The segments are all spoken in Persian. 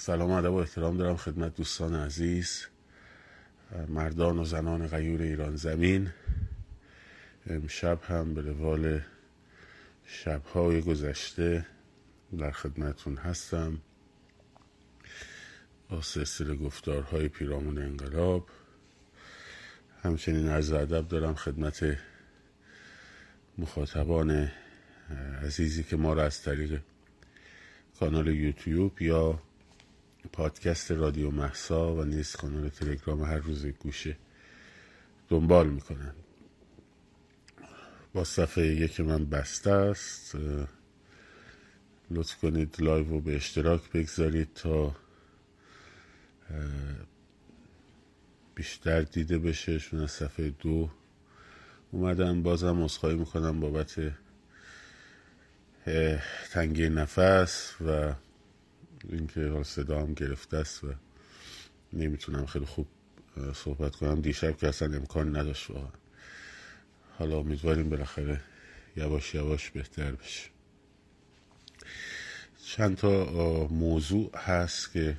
سلام ادب و احترام دارم خدمت دوستان عزیز مردان و زنان غیور ایران زمین. امشب هم به روال شبهای گذشته در خدمتون هستم. با سلسله گفتارهای پیرامون انقلاب. همچنین عرض ادب دارم خدمت مخاطبان عزیزی که ما را از طریق کانال یوتیوب یا پادکست رادیو مهسا و نیز کانال تلگرام هر روز گوش و دنبال می‌کنن. با صفحه یک من بسته است. لطف کنید live رو به اشتراک بگذارید تا بیشتر دیده بشه. چون از صفحه دو اومدم بازم اصخایی می‌کنم بابت تنگی نفس و اینکه صدا هم گرفته است و نمی‌تونم خیلی خوب صحبت کنم. دیشب که اصلا امکان نداشت واقعا. حالا امیدواریم بالاخره یواش یواش بهتر بشه. چند تا موضوع هست که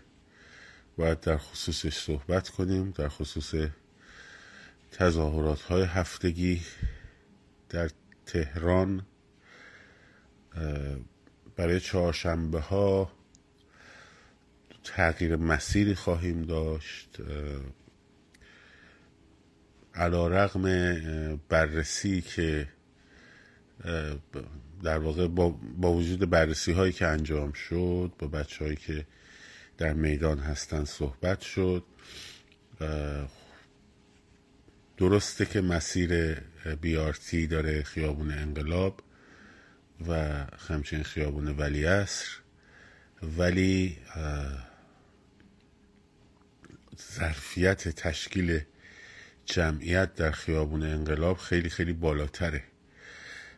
باید در خصوصش صحبت کنیم. در خصوص تظاهرات های هفتگی در تهران برای چهارشنبه ها تغییر مسیری خواهیم داشت علا رقم بررسی که در واقع با, با وجود بررسی هایی که انجام شد با بچه هایی که در میدان هستن صحبت شد درسته که مسیر بیارتی داره خیابون انقلاب و همچنین خیابون ولی اصر ولی ظرفیت تشکیل جمعیت در خیابون انقلاب خیلی خیلی بالاتره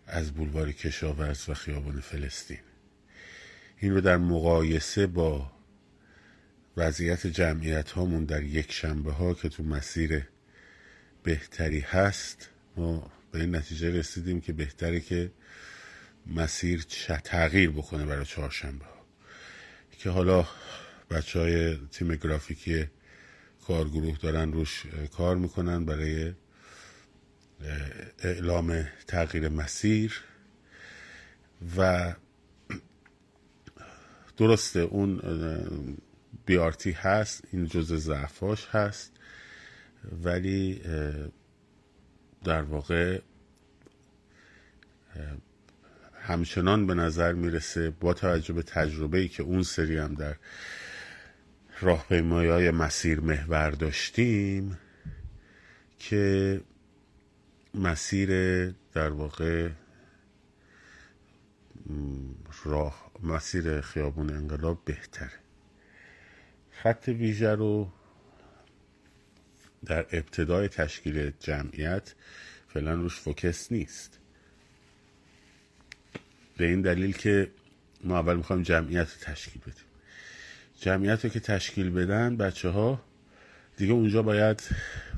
از بولوار کشاورز و خیابان فلسطین. این رو در مقایسه با وضعیت جمعیت هامون در یک شنبه ها که تو مسیر بهتری هست ما به این نتیجه رسیدیم که بهتره که مسیر تغییر بکنه برای چهارشنبه ها که حالا بچه های تیم گرافیکی کارگروه دارن روش کار می‌کنن برای اعلام تغییر مسیر و درسته اون بیارتی هست این جز ضعفاش هست ولی در واقع همچنان به نظر می‌رسه با توجه به تجربه ای که اون سری هم در راهپیمایی های مسیر محور داشتیم که مسیر در واقع راه مسیر خیابون انقلاب بهتره. خط ویژه رو در ابتدای تشکیل جمعیت فعلا روش فوکس نیست. به این دلیل که ما اول می‌خوایم جمعیت رو تشکیل بدیم. جمعیت رو که تشکیل بدن بچه ها دیگه اونجا باید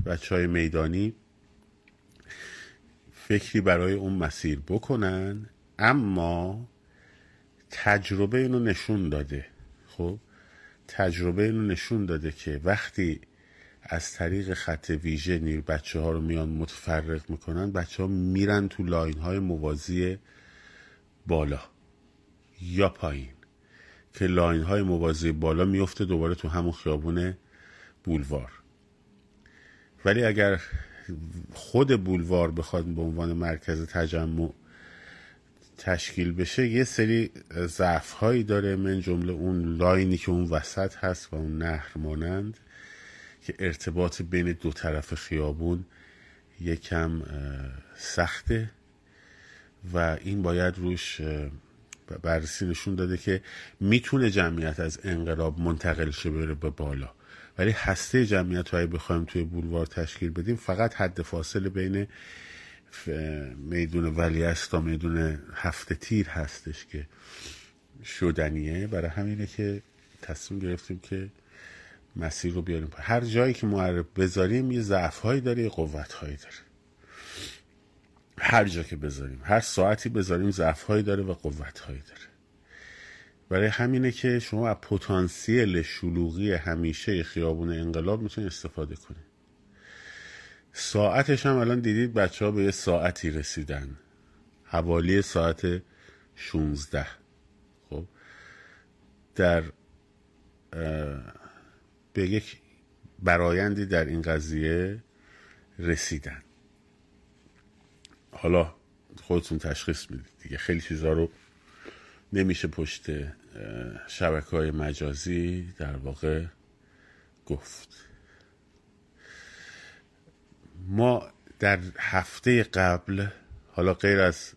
بچه های میدانی فکری برای اون مسیر بکنن اما تجربه اینو نشون داده. خب؟ تجربه اینو نشون داده که وقتی از طریق خط ویژه نیر بچه ها رو میان متفرق می‌کنن بچه ها میرن تو لاین های موازی بالا یا پایین. که line های موازی بالا میفته دوباره تو همون خیابون بولوار. ولی اگر خود بولوار بخواد به عنوان مرکز تجمع تشکیل بشه یه سری ضعف هایی داره من جمله اون line ی که اون وسط هست و اون نهر مانند که ارتباط بین دو طرف خیابون یکم سخته و این باید روش بررسی نشون داده که می‌تونه جمعیت از انقلاب منتقل شه بره به بالا. ولی هسته جمعیت رو بخوایم توی بولوار تشکیل بدیم فقط حد فاصله بین میدون ولی تا میدون هفته تیر هستش که شدنیه. برای همینه که تصمیم گرفتیم که مسیر رو بیاریم هر جایی که معرب بذاریم یه ضعف هایی داره یه قوت هایی داره. هر جا که بذاریم هر ساعتی بذاریم ضعف هایی داره و قوت هایی داره. برای همینه که شما از پتانسیل شلوغی همیشه خیابون انقلاب می‌تونید استفاده کنید. ساعتش هم الان دیدید بچه ها به یه ساعتی رسیدن. حوالی ساعت 16 خب؟ در به یک برایندی در این قضیه رسیدن. حالا خودتون تشخیص می‌دید دیگه. خیلی چیزها رو نمیشه پشت شبکه های مجازی در واقع گفت. ما در هفته قبل حالا غیر از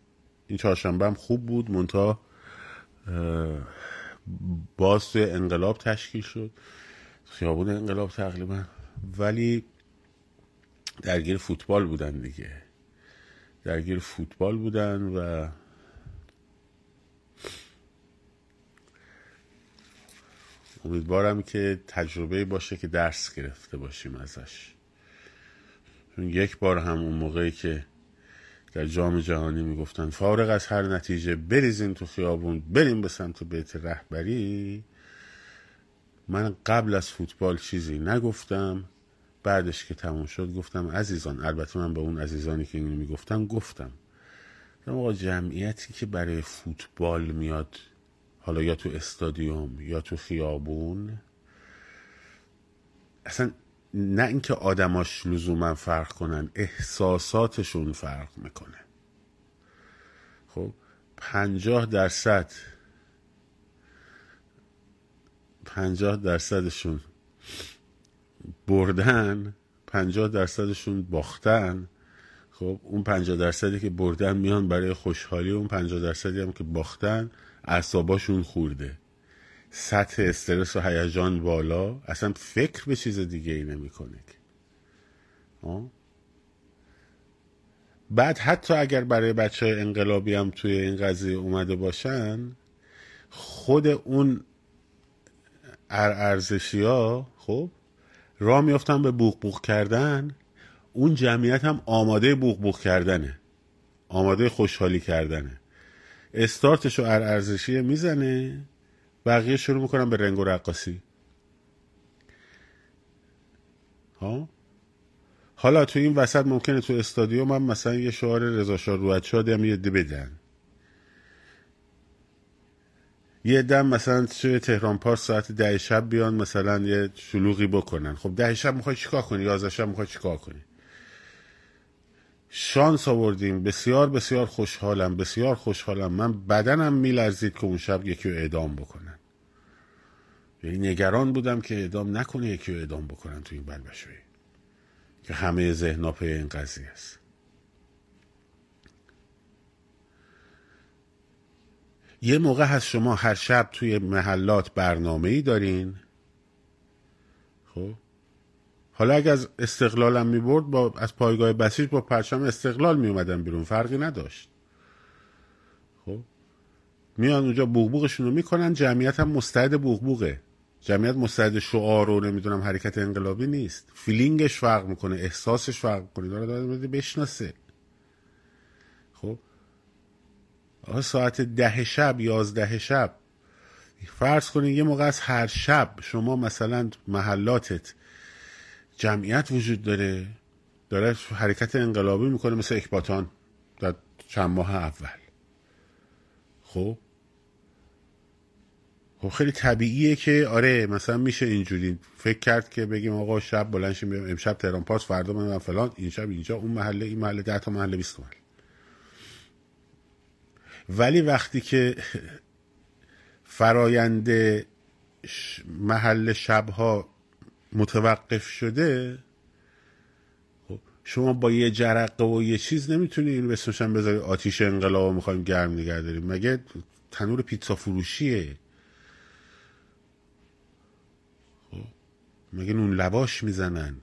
این چهارشنبه هم خوب بود مونتا باز توی انقلاب تشکیل شد. خیابون انقلاب تقریبا. ولی درگیر فوتبال بودن دیگه. درگیر فوتبال بودن و امیدوارم که تجربه باشه که درس گرفته باشیم ازش. چون یک بار هم اون موقعی که در جام جهانی می‌گفتن فارغ از هر نتیجه بریزیم تو خیابون بریم به سمت بیت رهبری من قبل از فوتبال چیزی نگفتم. بعدش که تموم شد گفتم عزیزان البته من به اون عزیزانی که اینو می‌گفتم گفتم آقا جمعیتی که برای فوتبال میاد حالا یا تو استادیوم یا تو خیابون اصلا نه اینکه آدماش لزوما فرق کنن احساساتشون فرق می‌کنه. خب پنجاه درصد پنجاه درصدشون بردن پنجاه درصدشون باختن. خب اون پنجاه درصدی که بردن میان برای خوشحالی اون پنجاه درصدی هم که باختن اعصاباشون خورده. سطح استرس و هیجان بالا. اصلا فکر به چیز دیگه ای نمی‌کنه بعد حتی اگر برای بچه های انقلابی هم توی این قضیه اومده باشن خود اون ارزشی ها خب راه میافتن به بوق بوق کردن اون جمعیت هم آماده بوق بوق کردنه. آماده خوشحالی کردنه. استارتش رو ارزشی می‌زنه بقیه شروع می‌کنن به رنگ و رقاسی ها؟ حالا تو این وسط ممکنه تو استادیوم هم مثلا یه شعار رضا شاه شاد هم یه بدن. یه دم مثلا توی تهران پارس ساعت ده شب بیان مثلا یه شلوغی بکنن. خب ده شب می‌خوای چیکار کنی؟ یازده شب می‌خوای چیکار کنی؟ شانس آوردیم. بسیار بسیار خوشحالم بسیار خوشحالم. من بدنم میلرزید که اون شب یکی رو اعدام بکنن. یعنی نگران بودم که اعدام نکنه یکی رو اعدام بکنن تو این بلبشوی که همه ذهن این قضیه است. یه موقع هست شما هر شب توی محلات برنامه ای دارین؟ خب. حالا اگر از استقلالم می برد با از پایگاه بسیج با پرچم استقلال می اومدن بیرون. فرقی نداشت. خب. میان اونجا بوغبوغشون رو می‌کنن جمعیت هم مستعد بوغبوغه. جمعیت مستعد شعار رو نمی‌دونم حرکت انقلابی نیست. فیلینگش فرق می‌کنه احساسش فرق می‌کنه. داره داره بشناسه. خب. ساعت ده شب یازده شب. فرض کنید یه موقع از هر شب شما مثلا محلاتت جمعیت وجود داره داره حرکت انقلابی می‌کنه مثل اکباتان در چند ماه اول. خب؟ خب خیلی طبیعیه که آره مثلا میشه اینجوری. فکر کرد که بگیم آقا شب بلند شیم امشب تهران پاس فردا من فلان. این شب اینجا اون محله این محله ده تا محله 20 محله. ولی وقتی که فرایند محل شبها متوقف شده خب شما با یه جرقه و یه چیز نمی‌تونی اینو بسمشن بذاری آتیش انقلاب می‌خوایم گرم نگه داریم. مگه تنور پیتزا فروشیه؟ خب مگه نون لواش می‌زنن؟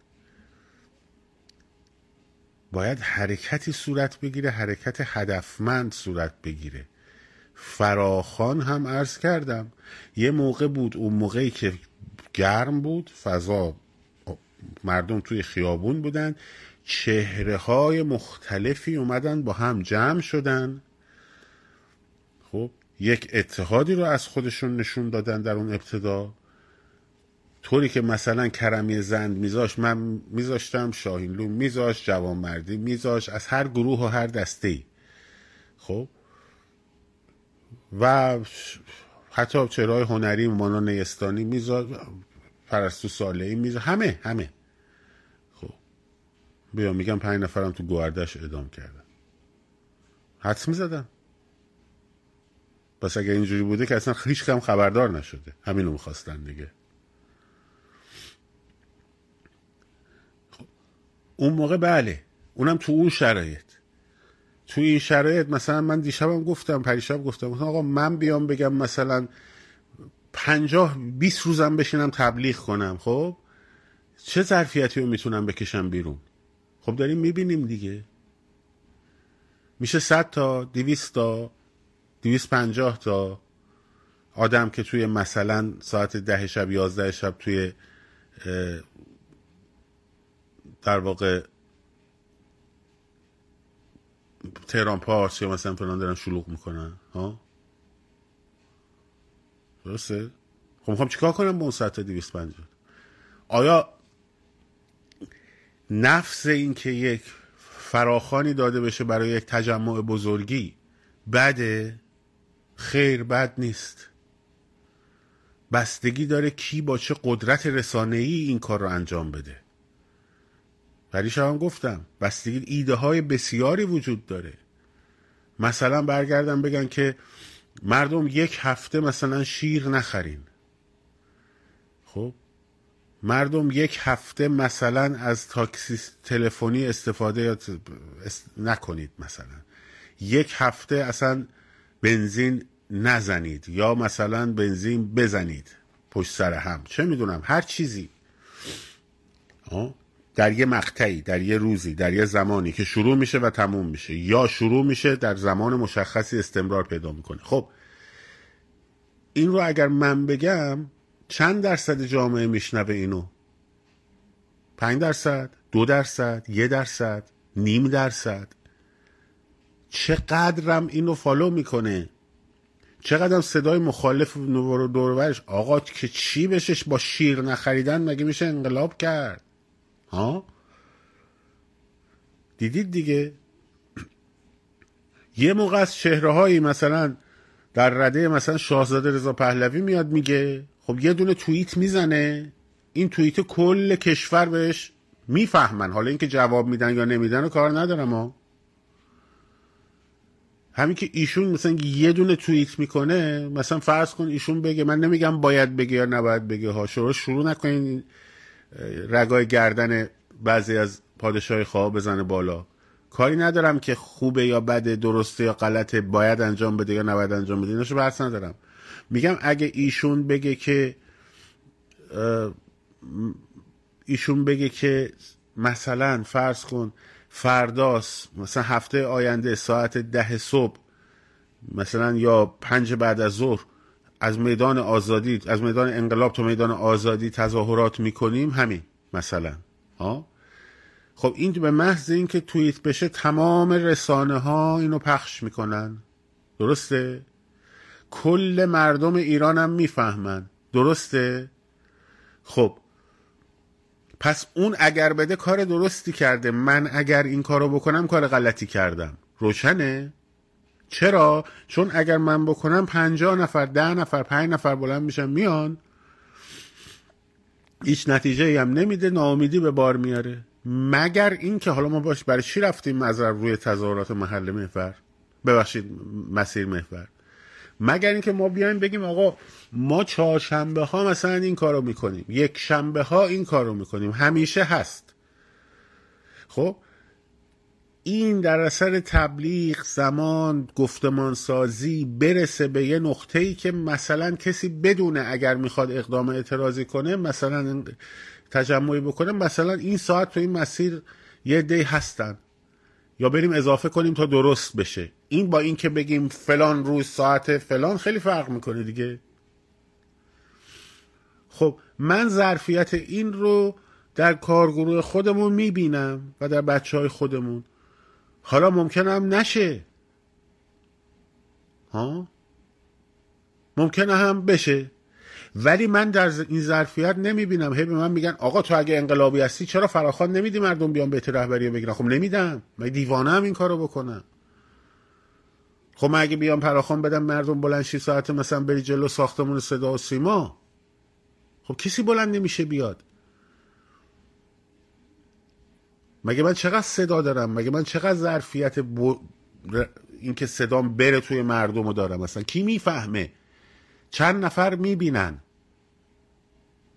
باید حرکتی صورت بگیره حرکت هدفمند صورت بگیره. فراخان هم عرض کردم. یه موقع بود اون موقعی که گرم بود فضا مردم توی خیابون بودن. چهره های مختلفی اومدن با هم جمع شدن. خب یک اتحادی رو از خودشون نشون دادن در اون ابتدا. طوری که مثلا کرمی زند میذاش من میذاشتم شاهینلو میذاش جوانمردی میذاش از هر گروه و هر دسته ای خب؟ و حتی چهرهای هنری مانا نیستانی میذاش پرستو ساله میذاش همه همه. خب؟ بیا میگم پنج نفرم تو گوهردش ادام کردن. حدس می‌زدم. پس اگر اینجوری بوده که اصلا هیچ کم خبردار نشده. همینو می‌خواستن دیگه. اون موقع بله. اونم تو اون شرایط. تو این شرایط مثلا من دیشبم گفتم پریشب گفتم آقا من بیام بگم مثلا پنجاه بیست روزم بشینم تبلیغ کنم خب؟ چه ظرفیتی رو می‌تونم بکشم بیرون؟ خب داریم می‌بینیم دیگه. میشه صد تا دیویست تا دیویست پنجاه تا آدم که توی مثلا ساعت ده شب یازده شب توی در واقع تهران پارس یا مثلا فلان دارن شلوغ می‌کنن ها؟ درسته؟ خب می‌خوام چیکار کنم با اون دیویست پنجاه؟ آیا نفس این که یک فراخانی داده بشه برای یک تجمع بزرگی بده؟ خیر بد نیست. بستگی داره کی با چه قدرت رسانه ای این کار رو انجام بده. پریش هم گفتم بستگی ایده های بسیاری وجود داره. مثلا برگردم بگن که مردم یک هفته مثلا شیر نخرین. خب؟ مردم یک هفته مثلا از تاکسی تلفنی استفاده نکنید مثلا. یک هفته اصلا بنزین نزنید یا مثلا بنزین بزنید پشت سر هم. چه می‌دونم هر چیزی. آه؟ در یه مقطعی در یه روزی در یه زمانی که شروع میشه و تموم میشه. یا شروع میشه در زمان مشخصی استمرار پیدا می‌کنه. خب این رو اگر من بگم چند درصد جامعه میشنوه اینو؟ پنج درصد دو درصد یه درصد نیم درصد. چقدرم اینو فالو می‌کنه؟ چقدرم صدای مخالف دورورش؟ آقا که چی بشش با شیر نخریدن مگه میشه انقلاب کرد؟ دیدید دیگه؟ یه موقع از چهره مثلا در رده مثلا شاهزاده رضا پهلوی میاد میگه خب یه دونه توییت می‌زنه این توییت کل کشور بهش می‌فهمن. حالا اینکه جواب میدن یا نمیدن و کار ندارم ها. همین که ایشون مثلا یه دونه توییت می‌کنه مثلا فرض کن ایشون بگه من نمیگم باید بگه یا نباید بگه ها. شروع شروع نکنین. رگای گردن بعضی از پادشاه خواه بزنه بالا. کاری ندارم که خوبه یا بده درسته یا غلطه باید انجام بده یا نباید انجام بده ایناشو بحث ندارم. میگم اگه ایشون بگه که ایشون بگه که مثلا فرض کن فرداس مثلا هفته آینده ساعت ده صبح مثلا یا پنج بعد از ظهر از میدان آزادی از میدان انقلاب تا میدان آزادی تظاهرات می‌کنیم؟ همین مثلا ها؟ خب این به محض اینکه توییت بشه تمام رسانه ها اینو پخش می‌کنن. درسته؟ کل مردم ایران هم می‌فهمن. درسته؟ خب پس اون اگر بده کار درستی کرده. من اگر این کارو بکنم کار غلطی کردم. روشنه؟ چرا؟ چون اگر من بکنم پنجاه نفر ده نفر پنج نفر بلند میشن میان. هیچ نتیجه هم نمیده ناامیدی به بار میاره. مگر اینکه حالا ما باش برای چی رفتیم از روی تظاهرات محل محور؟ ببخشید مسیر محور. مگر اینکه ما بیایم بگیم آقا ما چهارشنبه ها مثلا این کارو می‌کنیم. یک شنبه ها این کارو می‌کنیم. همیشه هست. خب؟ این در اثر تبلیغ زمان گفتمان سازی برسه به یه نقطه ای که مثلا کسی بدونه اگر می‌خواد اقدام اعتراضی کنه مثلا تجمعی بکنه مثلا این ساعت تو این مسیر یه دی هستن. یا بریم اضافه کنیم تا درست بشه. این با این که بگیم فلان روز ساعت فلان خیلی فرق می‌کنه دیگه. خب من ظرفیت این رو در کارگروه خودمون می‌بینم و در بچه های خودمون. حالا ممکنم نشه. ها؟ ممکنه هم بشه. ولی من در این ظرفیت نمی‌بینم. هی به من میگن آقا تو اگه انقلابی هستی چرا فراخوان نمیدی مردم بیان بهت رهبری بگیرن؟ خب نمیدم. من دیوانه هم این کارو بکنم. خب من اگه بیام فراخوان بدم مردم بلند ساعت مثلا بری جلو ساختمون صدا و سیما. خب کسی بلند نمیشه بیاد. مگه من چقدر صدا دارم؟ مگه من چقدر ظرفیت ب... اینکه صدام بره توی مردم رو دارم مثلا کی می‌فهمه؟ چند نفر می‌بینن.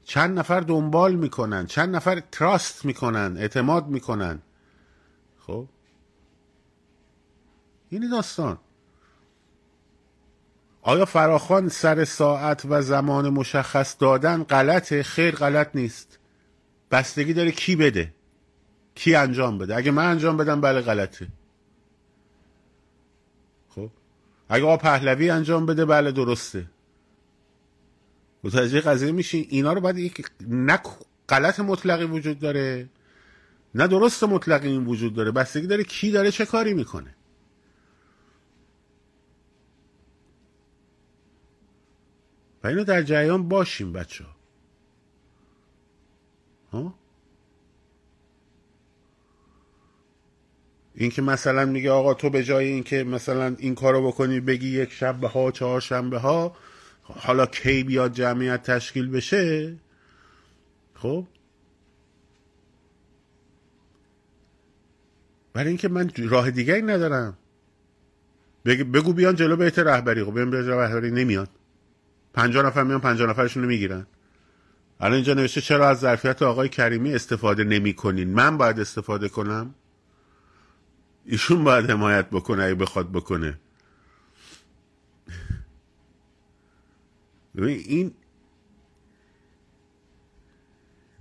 چند نفر دنبال می‌کنن. چند نفر تراست می‌کنن. اعتماد می‌کنن. خب؟ این داستان. آیا فراخان سر ساعت و زمان مشخص دادن غلطه؟ خیر غلط نیست. بستگی داره کی بده؟ کی انجام بده؟ اگه من انجام بدم بله غلطه. خب؟ اگه آقا پهلوی انجام بده بله درسته. متوجه قضیه میشین؟ اینا رو باید یک نه غلط مطلقی وجود داره نه درست مطلقی این وجود داره. بستگی داره کی داره چه کاری می‌کنه. و اینو در جریان باشیم بچه ها این که مثلا میگه آقا تو به جای اینکه مثلا این کارو بکنی بگی یک شنبه ها چهار شنبه ها حالا کی بیاد جمعیت تشکیل بشه؟ خب؟ برای اینکه من راه دیگری ندارم. بگو بیان جلو بیت رهبری. خب بیان جلو رهبری نمیان. پنجاه نفر میان پنجاه نفرشون رو می‌گیرن. الان اینجا نوشته چرا از ظرفیت آقای کریمی استفاده نمی کنین من باید استفاده کنم؟ ایشون باید حمایت بکنه اگه بخواد بکنه. ببین این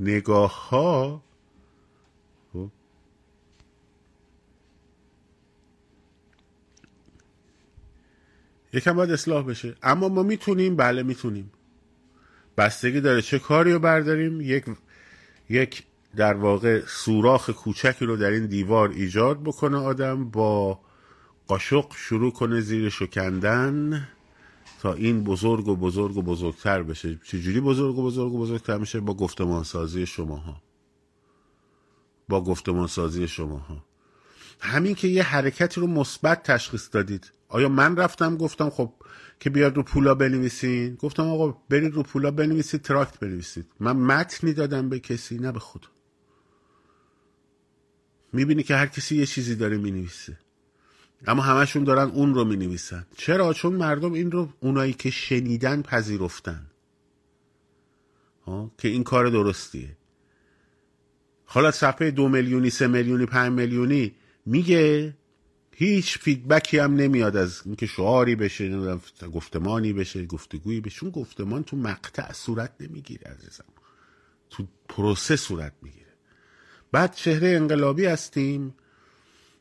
نگاه ها خب. یکم باید اصلاح بشه. اما ما می‌تونیم بله می‌تونیم. بستگی داره چه کاری رو برداریم. یک یک در واقع سوراخ کوچکی رو در این دیوار ایجاد بکنه آدم با قاشق شروع کنه زیر شکندن تا این بزرگ و بزرگ و بزرگتر بشه. چجوری بزرگ و بزرگ و بزرگتر میشه؟ با گفتمان سازی شماها. با گفتمان سازی شماها. همین که یه حرکتی رو مثبت تشخیص دادید. آیا من رفتم گفتم خب که بیاد رو پولا بنویسین؟ گفتم آقا برید رو پولا بنویسید تراکت بنویسید. من متنی دادم به کسی نه به خود می‌بینی که هر کسی یه چیزی داره می‌نویسه. اما همشون دارن اون رو می‌نویسن. چرا؟ چون مردم این رو اونایی که شنیدن پذیرفتن. ها که این کار درستیه. حالا صفحه دو میلیونی سه میلیونی پنج میلیونی میگه هیچ فیدبکی هم نمیاد از اینکه شعاری بشه گفتمانی بشه گفتگویی بشه. چون گفتمان تو مقطع صورت نمی‌گیره عزیزم. تو پروسه صورت می‌گیره. بعد چهره انقلابی هستیم.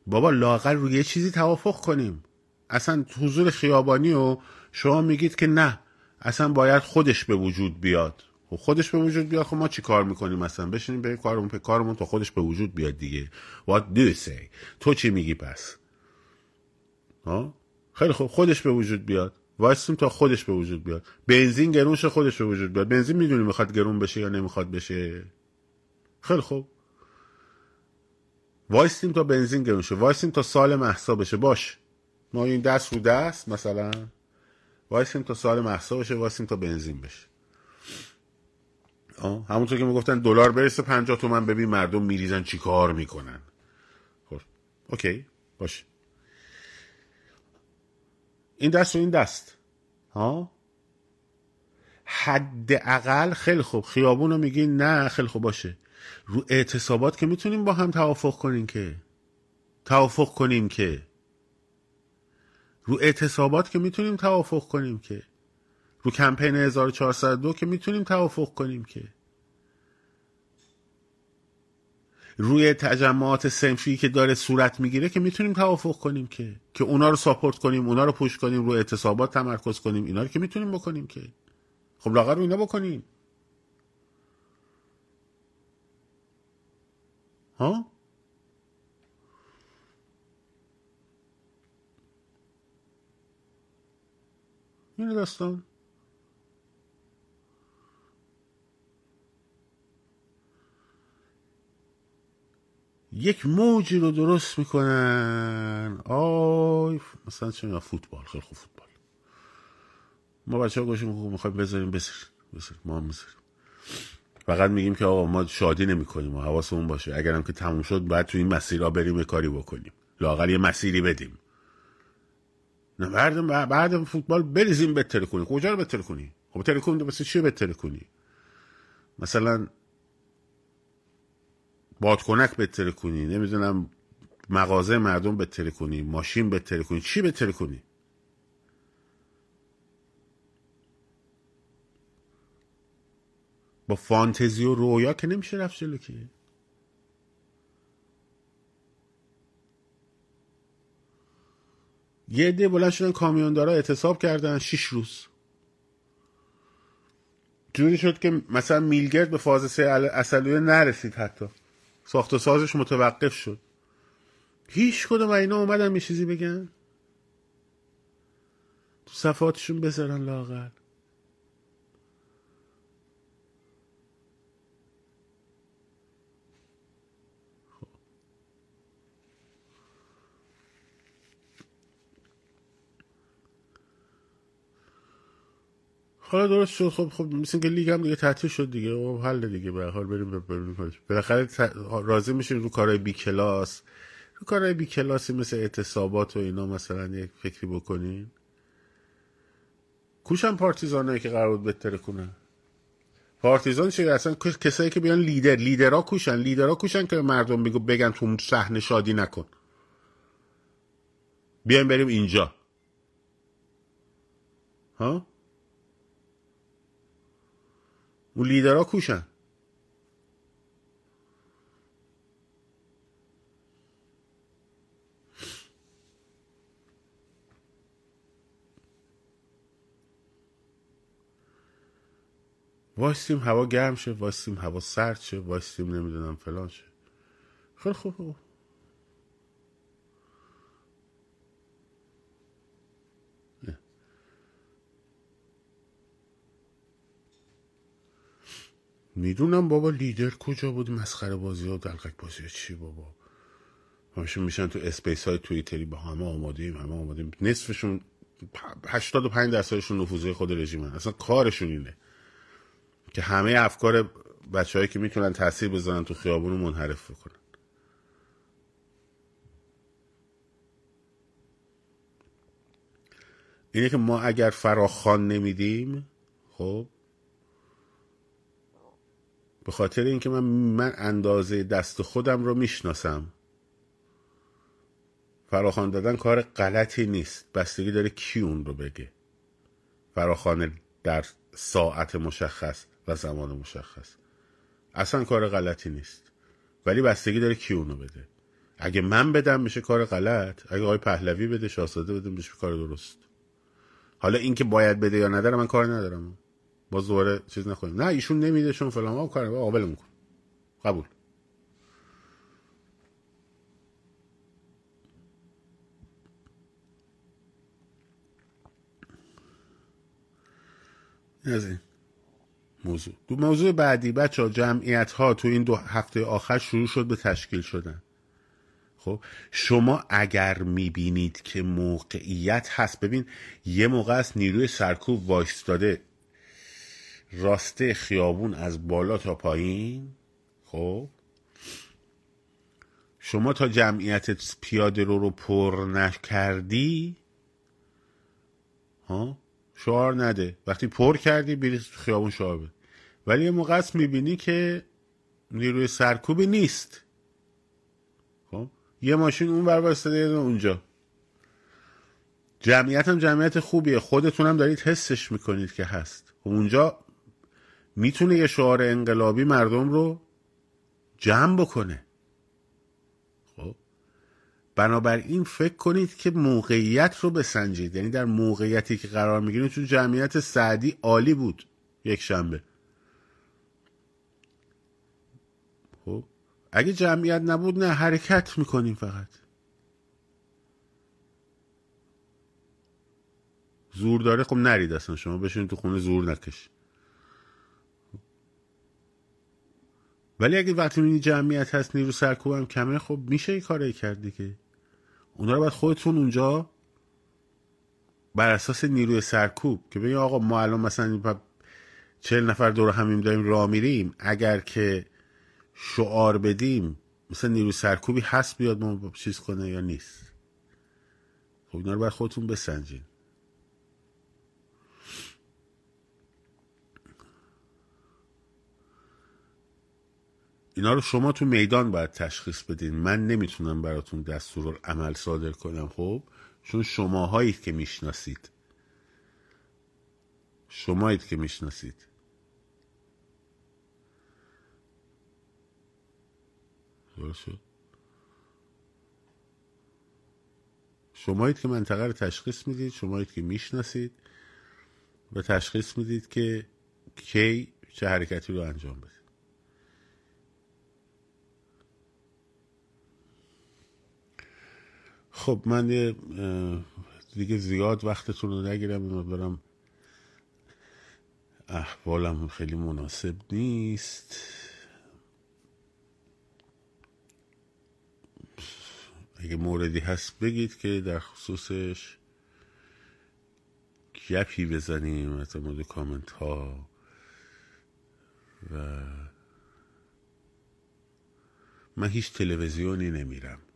بابا لاقل روی یه چیزی توافق کنیم. اصلا حضور خیابانی و شما میگید که نه اصلا باید خودش به وجود بیاد. خب خودش به وجود بیاد خب ما چی کار می‌کنیم مثلا بشینیم به کارمون به کارمون تا خودش به وجود بیاد دیگه. What do you say? تو چی میگی پس؟ ها؟ خیلی خوب خودش به وجود بیاد. وایسیم تا خودش به وجود بیاد. بنزین گرونش خودش به وجود بیاد. بنزین می‌دونی می‌خواد گرون بشه یا نمی‌خواد بشه. خیلی خوب وایسیم تا بنزین گرون شه. وایسیم تا سال مهسا بشه. باش. ما این دست رو دست مثلا. وایسیم تا سال مهسا بشه وایسیم تا بنزین بشه. آه. همونطور که می‌گفتن دلار برسه 50 تومن. ببین مردم میریزن چی کار می‌کنن. خب OK باش این دست و این دست. ها حداقل خیلی خوب. خیابون رو میگی نه خیلی خوب باشه. رو اعتصابات که می‌تونیم با هم توافق کنیم که. توافق کنیم که. رو اعتصابات که می‌تونیم توافق کنیم که. رو کمپین 1402 که می‌تونیم توافق کنیم که. روی تجمعات سنفی که داره صورت می‌گیره که می‌تونیم توافق کنیم که. که اونا رو ساپورت کنیم اونا رو پوش کنیم رو اعتصابات تمرکز کنیم اینا رو که می‌تونیم بکنیم که. خب لاغر رو اینا بکنیم. ها؟ این داستان. یک موجی رو درست می‌کنن. آی مثلا چه فوتبال. خیلی خوب فوتبال. ما بچه ها گوشیم می‌خوایم بذاریم بذاریم بذاریم ما هم بذاریم. فقط میگیم که آقا ما شادی نمی‌کنیم و حواسمون باشه. اگرم که تموم شد باید تو این مسیر را بریم کاری بکنیم. لاغر یه مسیری بدیم. نه بعد بعد فوتبال بریزیم بتره کنی کجا رو بتره کنی خب بتره کنی بس چی بتره کنی مثلا بادکنک بتره کنی نمی‌دونم مغازه مردم بتره کنی ماشین بتره کنی چی بتره کنی با فانتزی و رویا که نمیشه رفت جلو که. یه عده بلند شدن کامیوندارا اعتصاب کردن شیش روز. جوری شد که مثلا میلگرد به فاز سه اصلویه نرسید حتی. ساخت و سازش متوقف شد. هیچ کدوم اینا اومدن یه چیزی بگن؟ تو صفاتشون بذارن لاغر. حالا درست شد. خب خب مثل که لیگ هم دیگه تعطیل شد دیگه. و حل دیگه به حال. بریم بریم بالاخره راضی میشین رو کارهای بی کلاس. رو کارهای بی کلاسی مثل اعتصابات و اینا مثلا یک فکری بکنین. کوشن پارتیزانایی که قرار بود بهتره کنن پارتیزان چیه؟ اصلا کسایی که بیان لیدر لیدرها کوشن. لیدرها کوشن که مردم بگو بگن تو صحنه شادی نکن. بیایم بریم اینجا. ها؟ اون لیدرها کوشن. وایستیم هوا گرم شه وایستیم هوا سرد شه وایستیم نمی‌دونم فلان شه. خیلی خوب. می‌دونم بابا لیدر کجا بود مسخره بازی ها دلقک بازی ها چی بابا. همشون میشن تو space های تویتری با همه آمادیم همه آمادیم نصفشون 85 درصدشون نفوذی خود رژیمن. اصلا کارشون اینه که همه افکار بچههایی که می‌تونن تاثیر بذارن تو خیابون رو منحرف بکنن. اینه که ما اگر فراخان نمیدیم خب به خاطر اینکه من من اندازه دست خودم رو می‌شناسم. فراخوان دادن کار غلطی نیست. بستگی داره کی اون رو بگه. فراخوان در ساعت مشخص و زمان مشخص. اصلا کار غلطی نیست. ولی بستگی داره کی اونو بده. اگه من بدم میشه کار غلط. اگه آقای پهلوی بده شاهزاده بده میشه کار درست. حالا اینکه باید بده یا نداره من کار ندارم. باز دوباره چیز نخواهیم. نه ایشون نمیده چون فلان ما کار قابل میکن قبول. از این موضوع. دو موضوع بعدی بچه ها جمعیت ها تو این دو هفته آخر شروع شد به تشکیل شدن. خب شما اگر می‌بینید که موقعیت هست ببین یه موقع است نیروی سرکوب وایستاده. راسته خیابون از بالا تا پایین؟ خب. شما تا جمعیت پیاده رو رو پر نکردی؟ ها؟ شعار نده. وقتی پر کردی بری خیابون شعار بده. ولی یه موقع می‌بینی که نیروی سرکوبی نیست. خب؟ یه ماشین اون بر واسطه اونجا. جمعیت هم جمعیت خوبیه. خودتونم دارید حسش می‌کنید که هست. اونجا می‌تونه یه شعار انقلابی مردم رو جمع بکنه. خب؟ بنابراین فکر کنید که موقعیت رو بسنجید. یعنی در موقعیتی که قرار می‌گیرید چون جمعیت سعدی عالی بود یک شنبه. خب؟ اگه جمعیت نبود نه حرکت می‌کنیم فقط. زور داره؟ خب نرید اصلا. شما بشین تو خونه زور نکش. ولی اگه وقتی جمعیت هست نیرو هم کمه خب میشه این کاری کرد دیگه. اونا رو باید خودتون اونجا بر اساس نیروی سرکوب که بگیم آقا ما الان مثلا چهل نفر دور همیم داریم راه میریم اگر که شعار بدیم مثلا نیروی سرکوبی هست بیاد ما چیز کنه یا نیست. خب اینا رو باید خودتون بسنجین. اینا رو شما تو میدان باید تشخیص بدین. من نمی‌تونم براتون دستور عمل صادر کنم خب؟ چون شماهایید که می‌شناسید. شمایید که می‌شناسید. شد؟ شمایید که منطقه رو تشخیص می‌دید شمایید که می‌شناسید و تشخیص می‌دید که کی چه حرکتی رو انجام بدید خب من دیگه زیاد وقتتون رو نگیرم برم احوالم خیلی مناسب نیست. اگه موردی هست بگید که در خصوصش گپی بزنیم از مورد کامنت ها و من هیچ تلویزیونی نمیرم.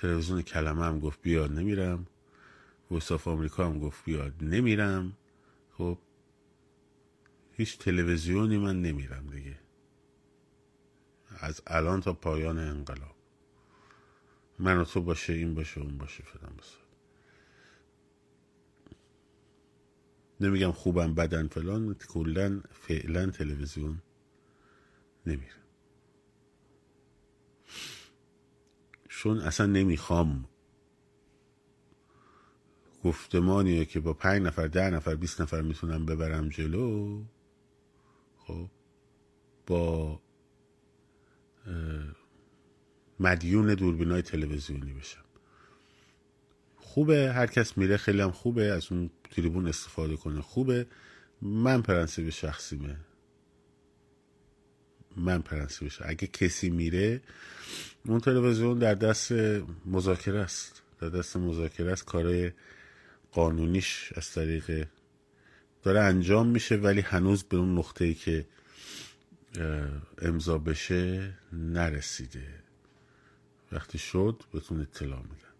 تلویزیون کلمه هم گفت بیاد نمیرم. وستاف آمریکا هم گفت بیاد نمیرم. خب هیچ تلویزیونی من نمیرم دیگه. از الان تا پایان انقلاب. من و تو باشه این باشه اون باشه فلان باشه. نمیگم خوبم بدن فلان کلا فعلا تلویزیون نمیرم چون اصلا نمی‌خوام. گفتمانیه که با پنج نفر ده نفر بیست نفر می‌تونم ببرم جلو. خب با مدیون دوربینای تلویزیونی بشم. خوبه هر کس میره خیلی هم خوبه از اون تریبون استفاده کنه. خوبه من پرنسیب شخصیمه من پرنسیب اگه کسی میره اون تلویزیون در دست مذاکره است. در دست مذاکره است. کارهای قانونیش از طریق داره انجام میشه ولی هنوز به اون نقطه ای که امضا بشه نرسیده. وقتی شد بهتون اطلاع میدم.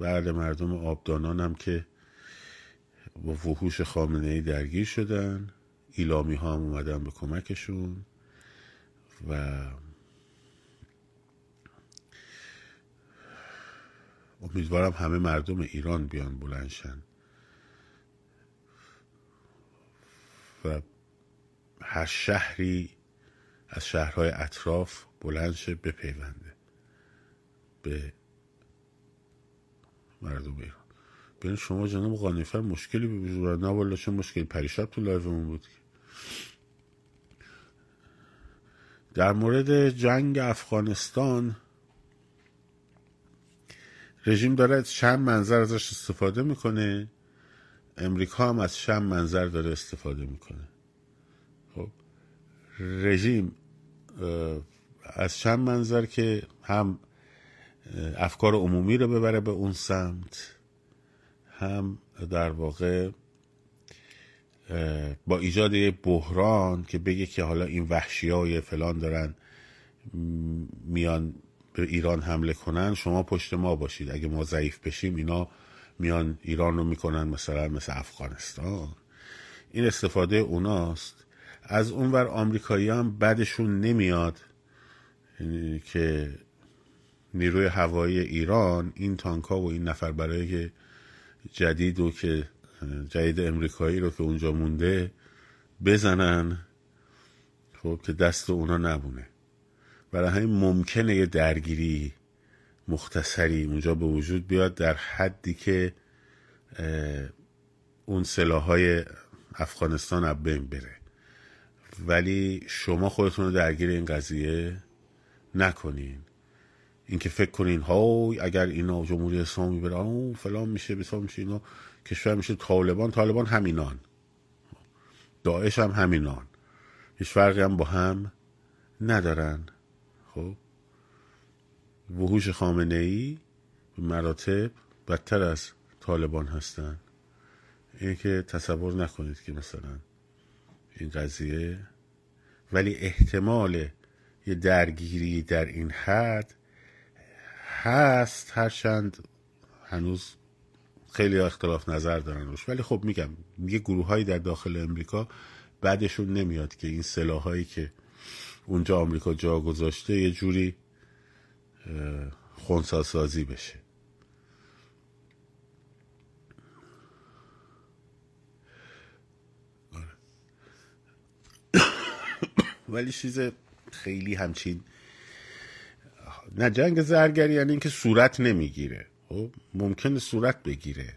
بعد مردم آبدانان هم که با وحوش خامنه ای درگیر شدن ایلامی ها هم اومدن به کمکشون و امیدوارم همه مردم ایران بیان بلنشن و هر شهری از شهرهای اطراف بلند شه بپیونده. به مردم ایران. بین شما جناب قانیفر مشکلی به وجود نه والا چه مشکلی؟ پریشب تو لایومون بود در مورد جنگ افغانستان رژیم داره از چند منظر ازش استفاده می‌کنه. امریکا هم از چند منظر داره استفاده می‌کنه. خب رژیم از چند منظر که هم افکار عمومی رو ببره به اون سمت هم در واقع با ایجاد یه بحران که بگه که حالا این وحشی های فلان دارن میان به ایران حمله کنن شما پشت ما باشید. اگه ما ضعیف بشیم اینا میان ایران رو می‌کنن مثلا مثل افغانستان. این استفاده اوناست. از اونور آمریکایی هم بدشون نمیاد که نیروی هوایی ایران این تانکا و این نفر برای جدید و که جدید امریکایی رو که اونجا مونده بزنن خب که دست اونا نبونه برای همین ممکنه یه درگیری مختصری اونجا به وجود بیاد در حدی که اون سلاحهای افغانستان از بین بره. ولی شما خودتون رو درگیر این قضیه نکنین. اینکه فکر کنین های اگر اینا جمهوری اسلامی بره او فلان میشه بسا میشه اینا کشور میشه طالبان طالبان همینان. داعش هم همینان. هیچ فرقی هم با هم ندارن. خب؟ وحوش خامنه ای به مراتب بدتر از طالبان هستن. این که تصور نکنید که مثلا این قضیه ولی احتمال یه درگیری در این حد هست. هرچند هنوز خیلی اختلاف نظر دارن روش. ولی خب میگم یه گروه هایی در داخل امریکا بعدشون نمیاد که این سلاح هایی که اونجا آمریکا جا گذاشته یه جوری خونساسازی بشه. ولی چیز خیلی همچین نه جنگ زرگری یعنی اینکه صورت نمی‌گیره. خب ممکنه صورت بگیره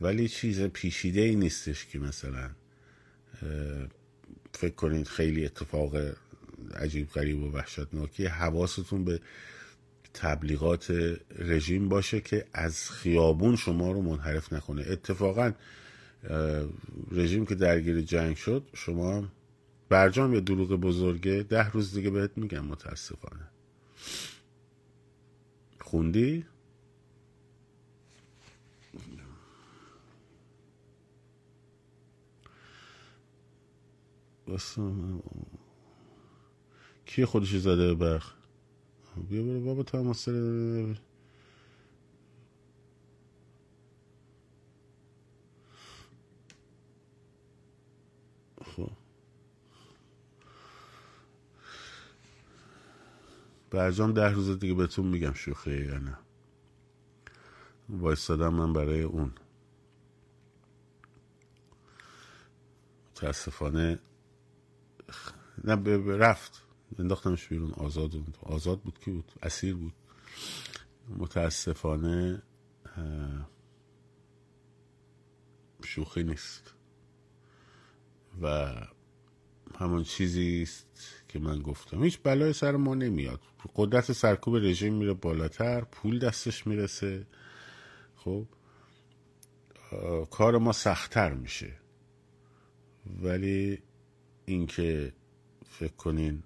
ولی چیز پیشیده ای نیستش که مثلا فکر کنید خیلی اتفاق عجیب غریب و وحشتناکی حواستون به تبلیغات رژیم باشه که از خیابون شما رو منحرف نکنه. اتفاقا رژیم که درگیر جنگ شد شما برجام یا دروغ بزرگه. ده روز دیگه بهت میگم متاسفانه. خوندی؟ کی خودش زده برخ؟ بیا برو بابا تا خب. برجام ده روز دیگه بهتون میگم شوخیه یا نه. وایستادم من برای اون. متاسفانه نه رفت. انداختمش بیرون. آزاد بود. آزاد بود. کی بود؟ اسیر بود. متاسفانه شوخی نیست. و همون چیزی است که من گفتم. هیچ بلای سر ما نمیاد. قدرت سرکوب رژیم میره بالاتر. پول دستش می‌رسه. خب؟ کار ما سختتر میشه. ولی اینکه فکر کنین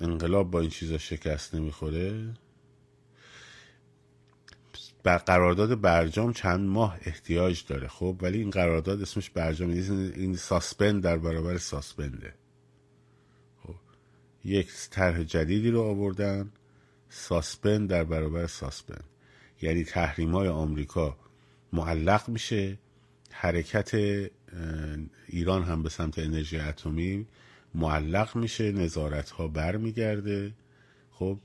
انقلاب با این چیزا شکست نمی‌خوره. بر قرارداد برجام چند ماه احتیاج داره خب؟ ولی این قرارداد اسمش برجام این suspend در برابر suspend ه. خب؟ یک طرح جدیدی رو آوردن suspend در برابر suspend. یعنی تحریم های آمریکا معلق میشه حرکت ایران هم به سمت انرژی اتمی معلق میشه نظارت ها برمیگرده. خب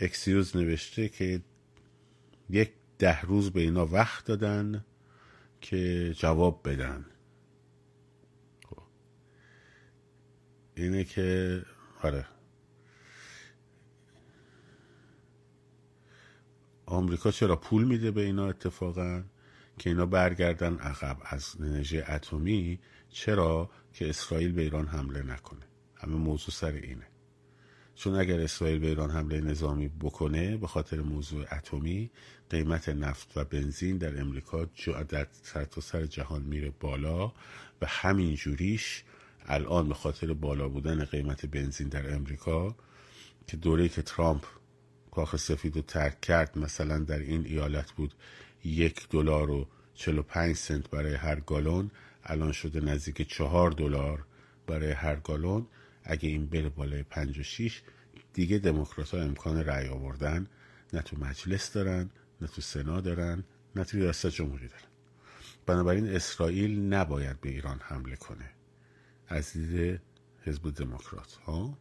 اکسیوز نوشته که یک ده روز به اینا وقت دادن که جواب بدن. خب. اینه که آره. آمریکا چرا پول میده به اینا اتفاقا؟ که اینا برگردن عقب از انرژی اتمی چرا که اسرائیل به ایران حمله نکنه؟ همه موضوع سر اینه. چون اگر اسرائیل به ایران حمله نظامی بکنه به خاطر موضوع اتمی قیمت نفت و بنزین در امریکا در سر تا سر جهان میره بالا و همین جوریش الان به خاطر بالا بودن قیمت بنزین در امریکا که دوره که ترامپ کاخ سفید رو ترک کرد مثلا در این ایالت بود یک دلار و 45 سنت برای هر گالون الان شده نزدیک چهار دلار برای هر گالون. اگه این بره بالای پنج و شیش دیگه دموکرات ها امکان رأی آوردن نه تو مجلس دارن نه تو سنا دارن نه تو ریاست جمهوری دارن. بنابراین اسرائیل نباید به ایران حمله کنه. از دید حزب دموکرات ها؟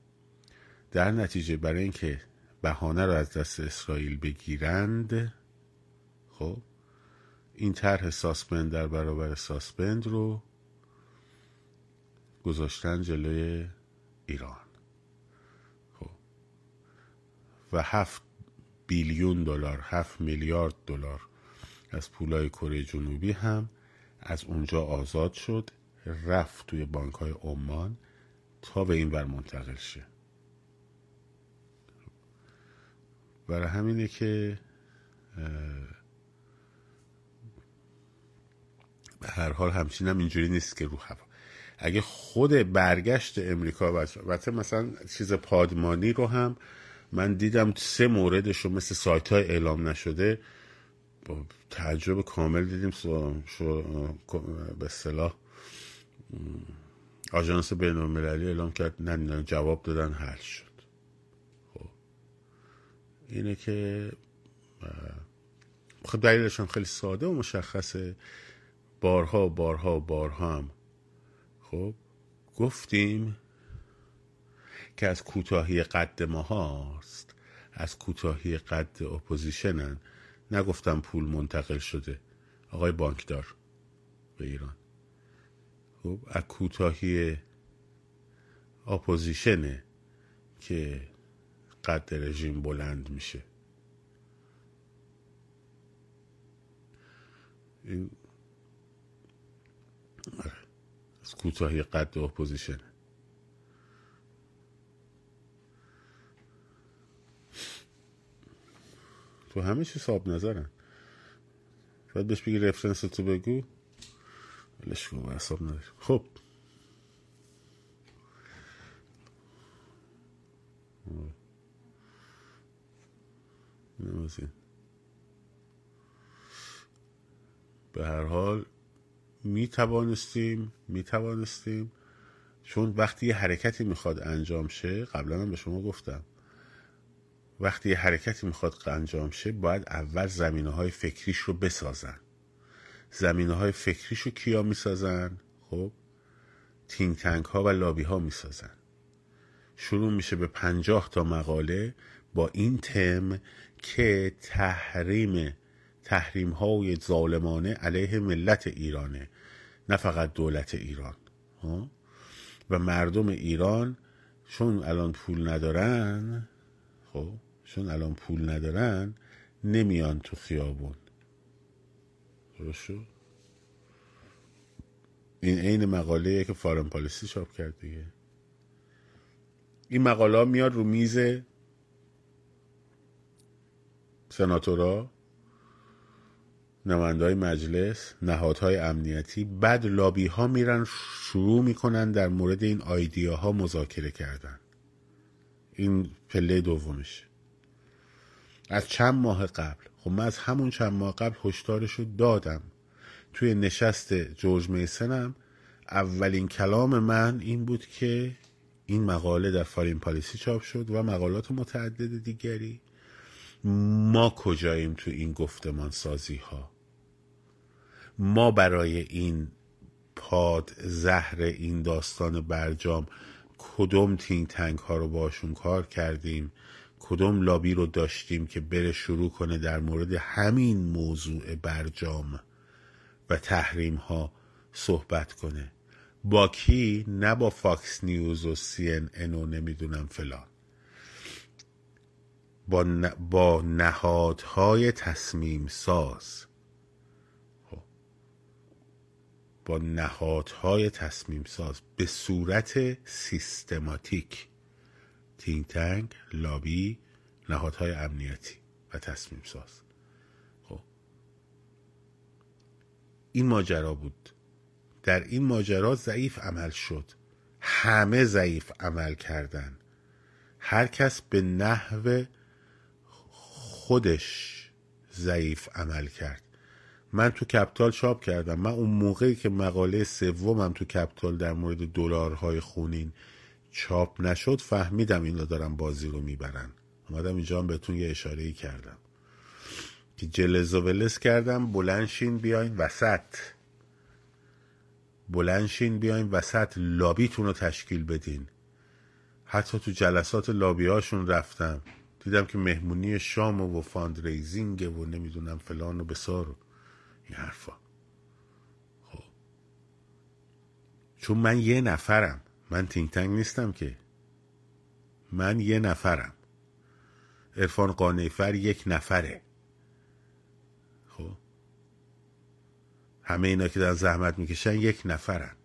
در نتیجه برای اینکه بهانه رو از دست اسرائیل بگیرند خب این طرح suspend در برابر suspend رو گذاشتن جلوی ایران. خب. و هفت billion دلار هفت میلیارد دلار از پولای کره جنوبی هم از اونجا آزاد شد رفت توی بانک های عمان تا به این بر منتقل شه. برای همینه که به هر حال همچین هم اینجوری نیست که رو هوا. اگه خود برگشت امریکا و مثلا چیز پادمانی رو هم من دیدم سه موردش رو مثل سایت های اعلام نشده. با تعجب کامل دیدیم شو به صلاح آژانس بین المللی اعلام کرد نه جواب دادن حل شد. خب. اینه که خب دلیلش خیلی ساده و مشخصه. بارها بارها بارها هم خب گفتیم که از کوتاهی قد ما هاست از کوتاهی قد اپوزیشنن. نگفتم پول منتقل شده. آقای بانکدار به ایران. خب از کوتاهی اپوزیشنه که قد رژیم بلند میشه. از کوتاهی قد اپوزیشن تو همه چی صاحب نظرن. باید بهش بگی reference تو بگو. ولش کن حساب نداری خب. نمازین به هر حال می توانستیم می توانستیم چون وقتی یه حرکتی می‌خواد انجام شه قبلا هم به شما گفتم. وقتی یه حرکتی می‌خواد انجام شه باید اول زمینه های فکریش رو بسازن. زمینه های فکریش رو کیا می‌سازن؟ خب تینگ تنگ ها و لابی ها می‌سازن. شروع میشه به پنجاه تا مقاله با این تم که تحریم تحریم های ظالمانه علیه ملت ایرانه نه فقط دولت ایران. ها؟ و مردم ایران چون الان پول ندارن خب چون الان پول ندارن نمیان تو خیابون. درست این عین مقاله که فارم پالیسی چاپ کرد دیگه. این مقاله میاد رو میز سناتورا. نماینده مجلس نهادهای امنیتی بعد لابی ها میرن شروع می‌کنن در مورد این آیدیا ها مذاکره کردن. این پله دومش. از چند ماه قبل. خب من از همون چند ماه قبل هشدارش رو دادم. توی نشست جورج میسنم اولین کلام من این بود که این مقاله در فارین پالیسی چاپ شد و مقالات متعدد دیگری. ما کجاییم تو این گفتمان سازی ها ما برای این پاد زهر این داستان برجام کدوم think tank ها رو باشون کار کردیم؟ کدوم لابی رو داشتیم که بره شروع کنه در مورد همین موضوع برجام و تحریم ها صحبت کنه؟ با کی؟ نه با فاکس نیوز و سی ان ان و نمی‌دونم فلان. با, با نهادهای تصمیم ساز خب. با نهادهای تصمیم ساز به صورت سیستماتیک. تینگ تنگ لابی نهادهای امنیتی و تصمیم ساز خب. این ماجرا بود. در این ماجرا ضعیف عمل شد. همه ضعیف عمل کردن. هر کس به نحو خودش ضعیف عمل کرد. من تو کپتال چاپ کردم. من اون موقعی که مقاله سومم تو کپتال در مورد دلارهای خونین چاپ نشد فهمیدم اینا دارن بازی رو می‌برن. اومدم اینجا هم بهتون یه اشاره ای کردم. که جلز و ولز کردم بلنشین بیاین وسط. بلنشین بیاین وسط لابیتون رو تشکیل بدین. حتی تو جلسات لابی هاشون رفتم. دیدم که مهمونی شام و fundraising و نمی‌دونم فلان و بساط. این حرفا. خب. چون من یه نفرم. من think tank نیستم که. من یه نفرم. عرفان قانعی‌فرد یک نفره. خب. همه اینا که دارن زحمت می‌کشن یک نفرن.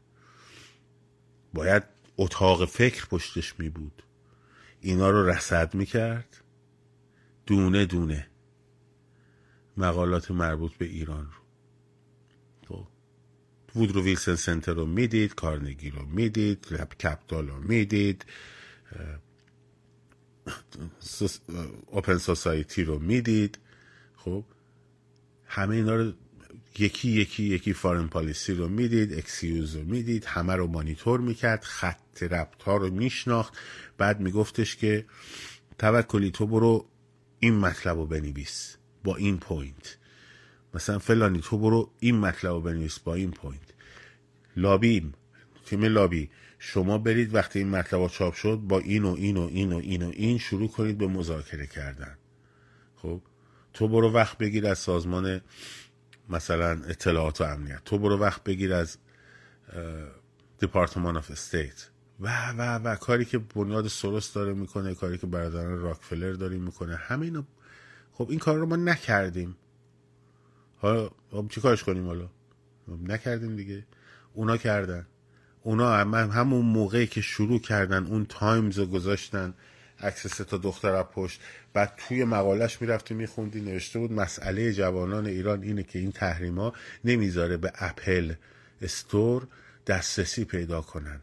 باید اتاق فکر پشتش می بود. اینا رو رصد می‌کرد دونه دونه. مقالات مربوط به ایران رو. Woodrow Wilson Center رو می‌دید Carnegie رو می‌دید Capitol رو می‌دید Open Society رو می‌دید. خب همه اینا رو یکی یکی یکی Foreign Policy رو می‌دید Axios رو می‌دید همه رو مانیتور می‌کرد خط ربط ها رو میشناخت. بعد میگفتش که توکلی تو برو این مطلب رو بنویس با این point. مثلا فلانی تو برو این مطلب رو بنویس با این point. لابی تیم لابی. شما برید وقتی این مطلب چاپ شد با این و این و این و این و این شروع کنید به مذاکره کردن. خب؟ تو برو وقت بگیر از سازمان مثلا اطلاعات و امنیت. تو برو وقت بگیر از Department of State و و و کاری که بنیاد سوروس داره می‌کنه کاری که برادران راکفلر داره می‌کنه همه اینو. خب این کار رو ما نکردیم. حالا خب چی کارش کنیم حالا؟ نکردیم دیگه. اونا کردن. اونا همون موقعی که شروع کردن اون Times رو گذاشتن عکس سه تا دختر پشت. بعد توی مقالش می‌رفتی میخوندی نوشته بود مسئله جوانان ایران اینه که این تحریما نمی‌ذاره به اپل استور دسترسی پیدا کنن.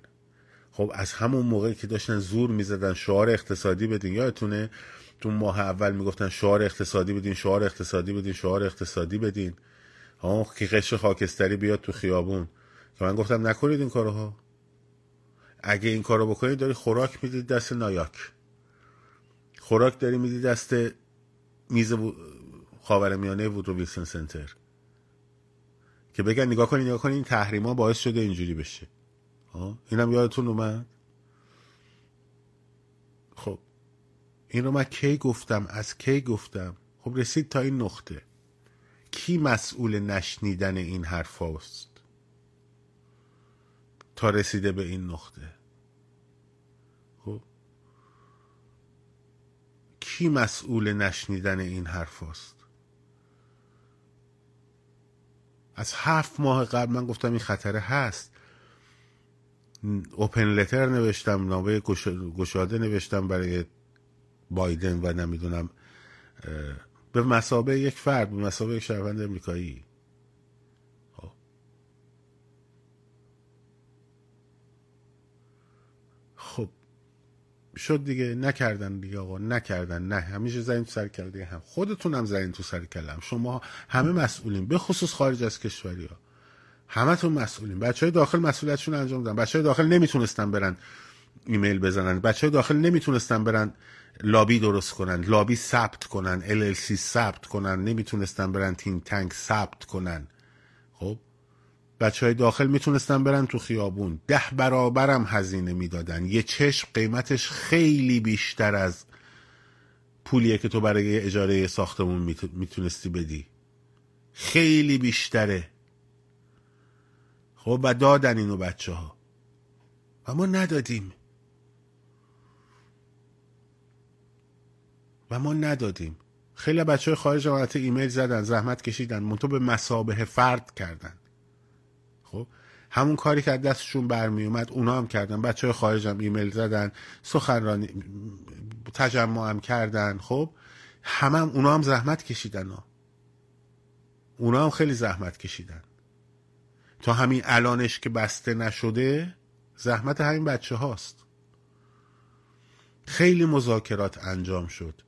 خب از همون موقعی که داشتن زور می‌زدن شعار اقتصادی بدین. یادتونه؟ تو ماه اول می‌گفتن شعار اقتصادی بدین شعار اقتصادی بدین شعار اقتصادی بدین. ها که قشر خاکستری بیاد تو خیابون. که من گفتم نکنید این کارها اگه این کارو بکنید داری خوراک می‌دید دست نایاک. خوراک داری میدی دست میز خاورمیانه وودرو ویلسون سنتر. که بگن نگاه کنید نگاه کنید این تحریما باعث شده اینجوری بشه. اینم یادتون اومد؟ خب این رو من کی گفتم؟ از کی گفتم؟ خب رسید تا این نقطه. کی مسئول نشنیدن این حرف هاست تا رسیده به این نقطه. خب؟ کی مسئول نشنیدن این حرف هاست؟ از هفت ماه قبل من گفتم این خطره هست. اوپن لتر نوشتم نامه گشاده نوشتم برای بایدن و نمی‌دونم به مسابه یک فرد به مسابه یک شهروند امریکایی خب. خب شد دیگه نکردن دیگه آقا نکردن نه. همیشه زنین تو سر کله. هم خودتون هم زنین تو سر کله. شما همه مسئولین. به خصوص خارج از کشوری ها. همتون مسئولین. بچه های داخل مسئولیتشون انجام دادن. بچه های داخل نمی‌تونستن برن ایمیل بزنن. بچه های داخل نمی‌تونستن برن لابی درست کنن. لابی ثبت کنن. LLC ثبت کنن. نمی‌تونستن برن تیم تنک ثبت کنن. بچه های داخل می‌تونستن برن تو خیابون. ده برابرم هزینه می‌دادن. یه چشم قیمتش خیلی بیشتر از پولیه که تو برای اجاره ساختمون می‌تونستی بدی. خیلی بیشتره. خب و دادن اینو بچه ها و ما ندادیم. و ما ندادیم. خیلی بچه های خارج ایمیل زدن زحمت کشیدن منتو به مسابه فرد کردن. همون کاری که دستشون برمی اومد اونا هم کردن. بچه خارج هم ایمیل زدن سخنرانی تجمع هم کردن. خب همه هم اونا هم زحمت کشیدن ها. اونا هم خیلی زحمت کشیدن. تا همین الانش که بسته نشده زحمت همین بچه هاست. خیلی مذاکرات انجام شد.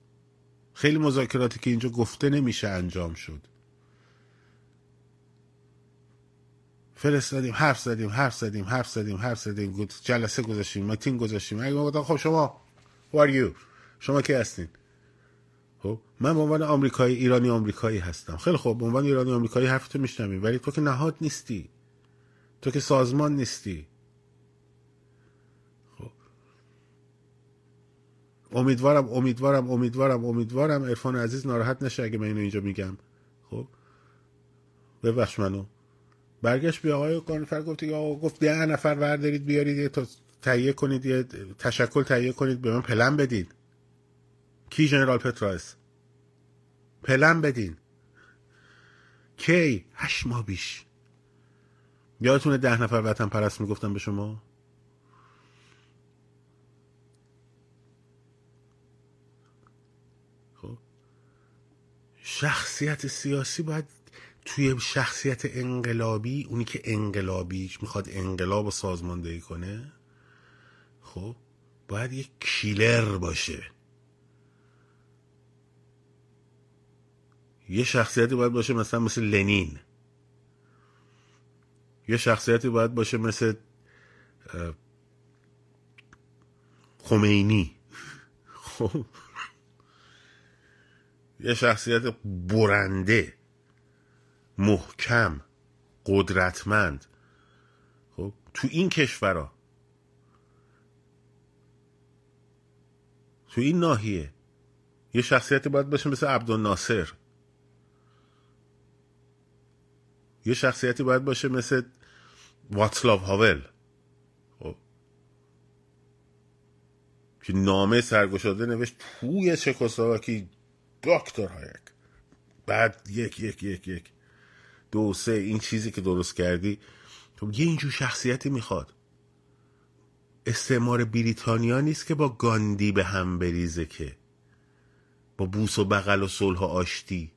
خیلی مذاکراتی که اینجا گفته نمیشه انجام شد. فرستادیم حرف زدیم حرف زدیم حرف زدیم حرف زدیم جلسه گذاشتیم متین گذاشتیم. اگه گفتم خب شما are you شما کی هستین؟ خب من به عنوان آمریکایی ایرانی آمریکایی هستم. خیلی خوب به عنوان ایرانی آمریکایی حرفتو میشنویم ولی تو که نهاد نیستی. تو که سازمان نیستی. خب. امیدوارم امیدوارم امیدوارم امیدوارم عرفان عزیز ناراحت نشه اگه من اینو اینجا میگم. خب. ببخش منو. برگشت به آقای کانفر گفت آقا گفت ده نفر وردارید بیارید یه تهیه کنید یه تشکل تهیه کنید به من پلن بدید کی جنرال پترایس پلن بدین. کی؟ هشت ماه بیش یادتونه ده نفر وطن پرست می‌گفتم به شما؟ خب. شخصیت سیاسی باید توی شخصیت انقلابی اونی که انقلابیش می‌خواد انقلاب و سازماندهی کنه خب باید یک کیلر باشه. یه شخصیتی باید باشه مثلا مثل لنین. یه شخصیتی باید باشه مثل خمینی. خب. یه شخصیت برنده. محکم قدرتمند. خب تو این کشورها تو این ناحیه. یه شخصیتی باید باشه مثل عبدالناصر. یه شخصیتی باید باشه مثل واتسلاو هاول. خب. که نامه سرگشاده نوشت توی چکسلواکی دکتر هایک بعد یک یک یک یک. دو سه این چیزی که درست کردی تو یه اینجور شخصیتی می‌خواد. استعمار بریتانیا نیست که با گاندی به هم بریزه که با بوس و بغل و صلح و آشتی.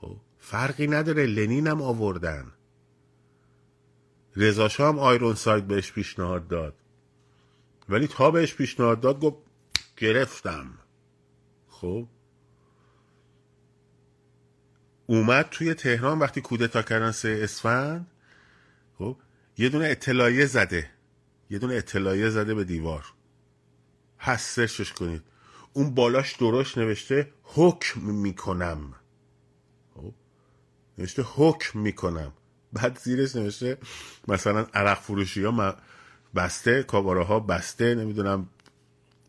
خب فرقی نداره لنین هم آوردن. رضا هم آیرون ساید بهش پیشنهاد داد. ولی تا بهش پیشنهاد داد گفت گرفتم. خب اومد توی تهران وقتی کودتا کردن سه اسفند خب یه دونه اطلاعیه زده. یه دونه اطلاعیه زده به دیوار. هست سرشش کنید. اون بالاش درشت نوشته حکم می‌کنم. خب نوشته حکم می‌کنم. بعد زیرش نوشته مثلا عرق فروشی ها بسته کاباره ها بسته نمی‌دونم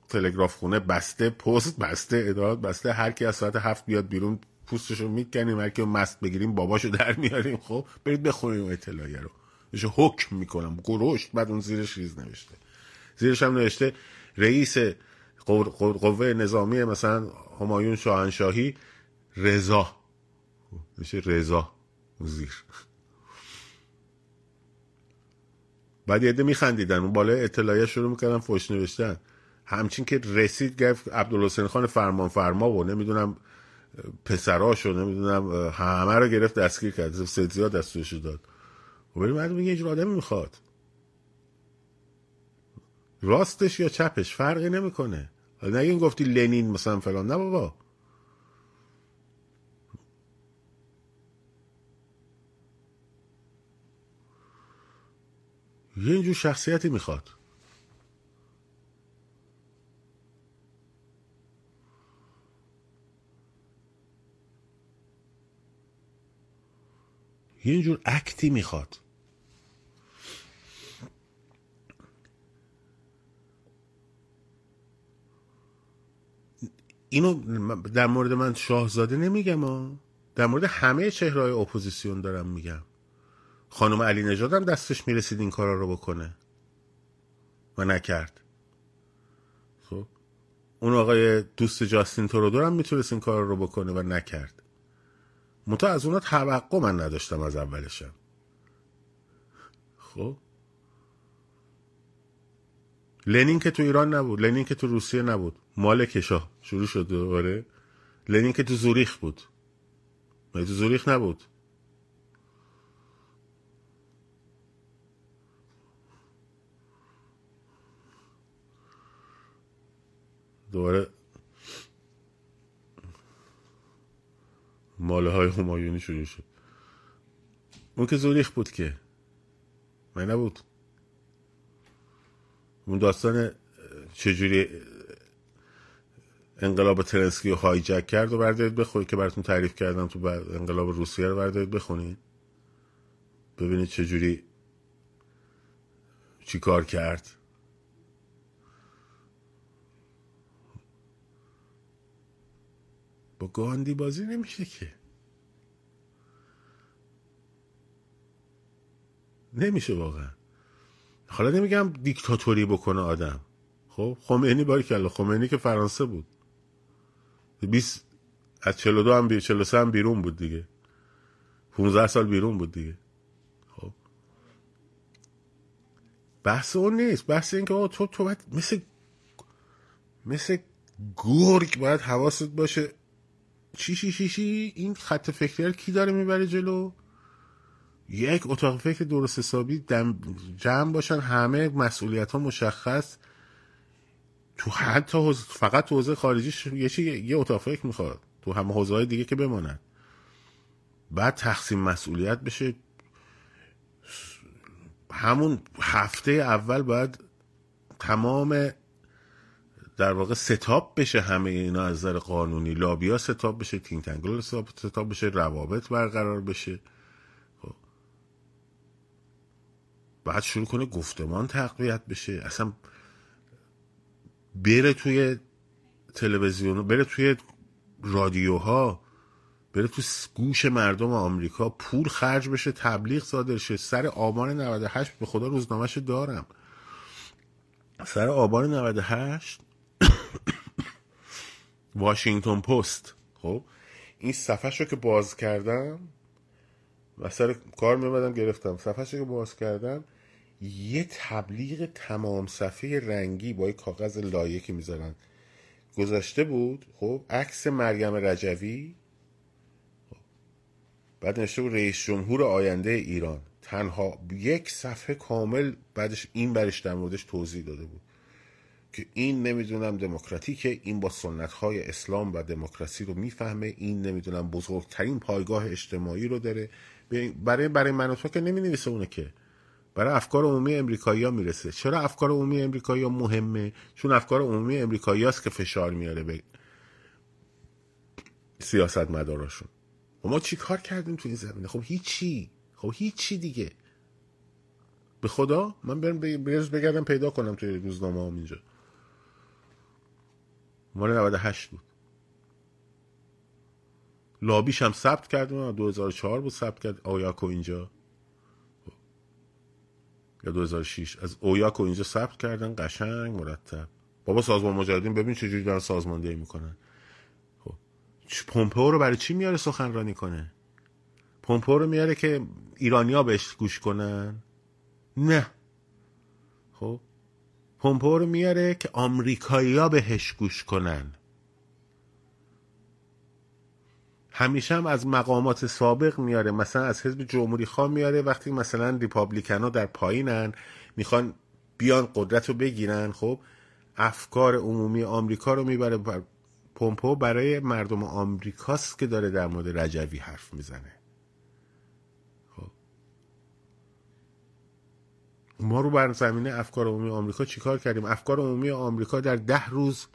تلگراف خونه بسته پست بسته ادارات بسته هر کی از ساعت هفت بیاد بیرون پوستشو می‌کنیم هر کی مست بگیریم باباشو در میاریم. خب برید بخونید اون اطلاعیه رو. نوشته حکم می‌کنم. گروشت بعد اون زیرش ریز نوشته. زیرش هم نوشته رئیس قوه نظامی مثلا همایون شاهنشاهی رضا. میشه رضا زیر بعد یه میخندیدن. اون بالای اطلاعیه شروع می‌کردن فوش نوشتن. همچین که رسید گفت عبدالحسین خان فرمان فرما و نمی‌دونم پسراشو نمی‌دونم همه رو گرفت دستگیر کرد. سدزیا دستورشو داد. و ولی مردم میگه اینجور آدم می‌خواد. راستش یا چپش؟ فرقی نمی‌کنه. حالا نگین گفتی لنین مثلا فلان. نه بابا. یه اینجور شخصیتی می‌خواد. یه اینجور اکتی می‌خواد. اینو در مورد من شاهزاده نمیگم ها. در مورد همه چهرهای اپوزیسیون دارم میگم. خانم علی نژاد هم دستش می‌رسید این کارا رو بکنه. و نکرد. خب. اون آقای دوست جاستین تورودور هم می‌تونست این کار رو بکنه و نکرد. منتها از اونا توقع من نداشتم از اولشم. خب. لنین که تو ایران نبود لنین که تو روسیه نبود. مال کشا. شروع شد دوباره. لنین که تو زوریخ بود. تو زوریخ نبود؟ دوباره ماله های همایونی شروع شد. اون که زوریخ بود که. من نبود. اون داستان چجوری انقلاب ترنسکی رو هایجک کرد و بردارید بخونید که براتون تعریف کردم تو انقلاب روسیه رو بردارید بخونید. ببینید چجوری چی کار کرد. با گاندی بازی نمیشه که. نمیشه واقعا. حالا نمیگم دیکتاتوری بکنه آدم. خب خمینی باری کلا خمینی که فرانسه بود. 20 از 42 هم 43 هم بیرون بود دیگه. 15 سال بیرون بود دیگه. خب. بحث اون نیست. بحث این که تو تو باید مثل مثل گرگ باید حواست باشه. چی چی چی چی؟ این خط فکری کی داره می‌بره جلو؟ یک اتاق فکر درست حسابی جمع باشن همه مسئولیت ها مشخص. تو حتی فقط تو حوزه خارجیش یه یه اتاق فکر می‌خواد. تو همه حوزه دیگه که بمانن. بعد تقسیم مسئولیت بشه. همون هفته اول باید تمام در واقع ستاب بشه همه اینا از نظر قانونی. لابیا ستاب بشه تینگ تنگل ستاب بشه روابط برقرار بشه. خب. بعد شروع کنه گفتمان تقویت بشه. اصلا بره توی تلویزیون بره توی رادیوها بره تو گوش مردم آمریکا. پول خرج بشه تبلیغ صادر شه. سر آبان 98 به خدا روزنامهشو دارم. سر آبان 98 واشنگتن پست خب این صفحه رو که باز کردم و سر کار میمدم گرفتم. صفحه رو که باز کردم یه تبلیغ تمام صفحه رنگی با یه کاغذ لایه که می‌ذارن. گذاشته بود خب عکس مریم رجوی. بعد نشته بود رئیس جمهور آینده ایران. تنها یک صفحه کامل بعدش این برش در موردش توضیح داده بود. که این نمی‌دونم دموکراتیکه این با سنت های اسلام و دموکراسی رو می‌فهمه این نمی‌دونم بزرگترین پایگاه اجتماعی رو داره. برای برای من که نمی نویسه اونه که. برای افکار عمومی امریکایی ها می‌رسه. چرا افکار عمومی امریکایی ها مهمه؟ چون افکار عمومی امریکایی هاست که فشار میاره به سیاست مداراشون و ما چی کار کردیم تو این زمینه؟ خب هیچی. خب هیچی دیگه. به خدا؟ من برم بگردم پیدا کنم توی روزنامه هم اینجا. مال 98 بود. لابیش هم ثبت کردیم 2004 بود ثبت کرد. آیاکو اینجا. یا 2006 از اویاکو اینجا ثبت کردن قشنگ مرتب. بابا سازمان مجاهدین ببین چجوری دارن سازماندهی می‌کنن. خب. پومپو رو برای چی میاره سخنرانی کنه؟ پومپو رو میاره که ایرانیا بهش گوش کنن؟ نه. خب. پومپو رو میاره که آمریکایی‌ها بهش گوش کنن. همیشه هم از مقامات سابق میاره. مثلا از حزب جمهوری خواه میاره. وقتی مثلا ریپابلیکن ها در پایینن می‌خوان بیان قدرت رو بگیرن خب افکار عمومی آمریکا رو می‌بره. بر پومپو برای مردم آمریکاست که داره در مورد رجوی حرف می‌زنه. ما رو بر زمینه افکار عمومی آمریکا چیکار کردیم؟ افکار عمومی آمریکا در ده روز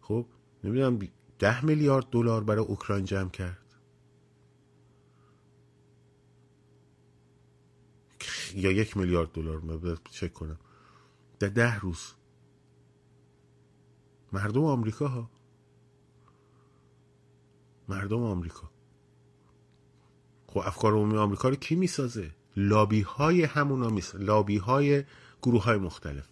خب نمی‌دونم ده میلیارد دلار برای اوکراین جمع کرد. یا یک میلیارد دلار من چک کنم. در ده روز. مردم آمریکا ها. مردم آمریکا. خب افکار عمومی آمریکا رو کی می‌سازه؟ لابی های همونا می‌سازه لابی های گروه های مختلف.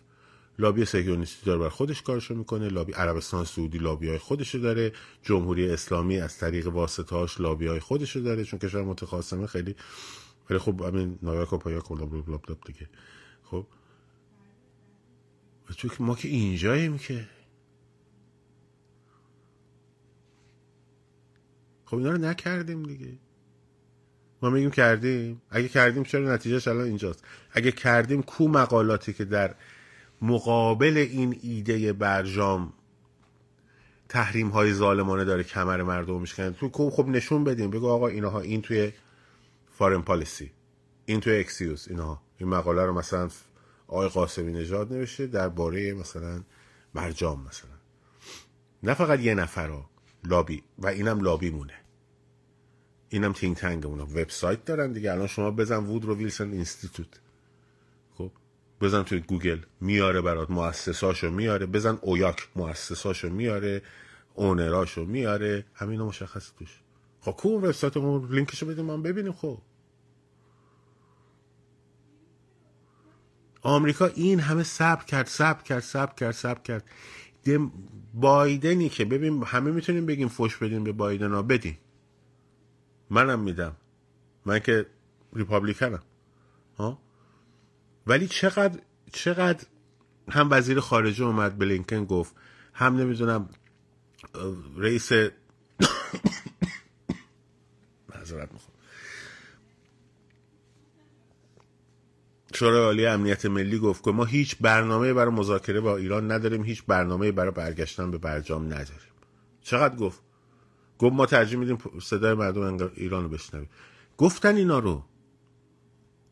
لابی سهیونیستی داره بر خودش کارشو می‌کنه لابی عربستان سعودی لابی های خودشو داره جمهوری اسلامی از طریق واسطهاش لابی های خودشو داره چون کشور متخاصمه خیلی خیلی خوب همین نایاک و پایاک و لاب دیگه. خب؟ چون ما که اینجاییم که. خب اینا رو نکردیم دیگه. ما میگیم کردیم. اگه کردیم چرا نتیجهش الان اینجاست؟ اگه کردیم کو مقالاتی که در مقابل این ایده برجام تحریم های ظالمانه داره کمر مردم میشکنه تو خب نشون بدیم. بگو آقا اینها این توی فارن پالیسی این توی اکسیوس اینها. این مقاله رو مثلا آقای قاسمی نژاد نوشته درباره مثلا برجام مثلا. نه فقط یه نفر ها لابی و اینم لابی مونه اینم think tank مونه وبسایت دارن دیگه. الان شما بزن Woodrow Wilson Institute بزن توی گوگل. میاره برات مؤسساشو میاره. بزن نایاک مؤسساشو میاره. اونراشو میاره. همین مشخص توش. خب کو وبسایتمون لینکشو بدیم من ببینیم. خب. آمریکا این همه صبر کرد صبر کرد صبر کرد صبر کرد. بایدنی که ببین همه می‌تونیم بگیم فوش بدیم به بایدن ها. بدیم. منم میدم. من که ریپابلیکنم. ها؟ ولی چقدر چقدر هم وزیر خارجه اومد بلینکن گفت هم نمی‌دونم رئیس معذرت می‌خوام. شورای عالی امنیت ملی گفت که ما هیچ برنامه برای مذاکره با ایران نداریم هیچ برنامه برای برگشتن به برجام نداریم. چقدر گفت؟ گفت ما ترجیح میدیم صدای مردم ایران رو بشنویم. گفتن اینا رو.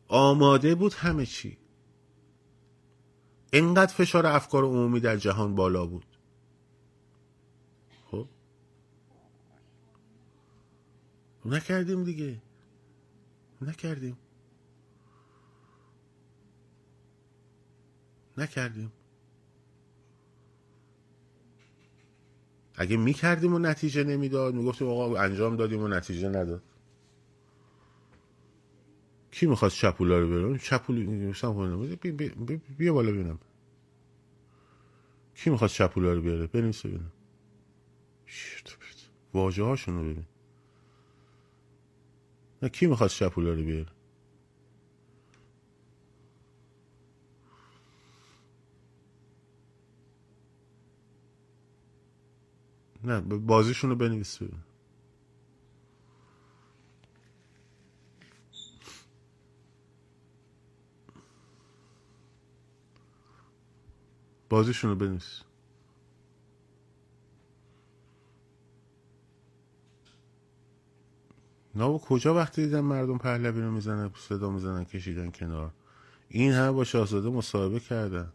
آماده بود همه چی. اینقدر فشار افکار عمومی در جهان بالا بود. خب؟ نکردیم دیگه. نکردیم. نکردیم. اگه می‌کردیم و نتیجه نمی‌داد می‌گفتیم آقا انجام دادیم و نتیجه نداد. کی می‌خواست چپولا رو بیارم چپول بیا بالا ببینم. کی می‌خواست چپولا رو بیاره بنویس ببینم. واجه هاشون رو ببین. نه کی می‌خواست چپولا رو بیاره؟ نه بازیشون رو بنویس ببین. بازیشون رو بنویس. نه کجا وقتی دیدن مردم پهلوی رو می‌زنن صدا می‌زنن کشیدن کنار؟ این همه با شاهزاده مصاحبه کردن.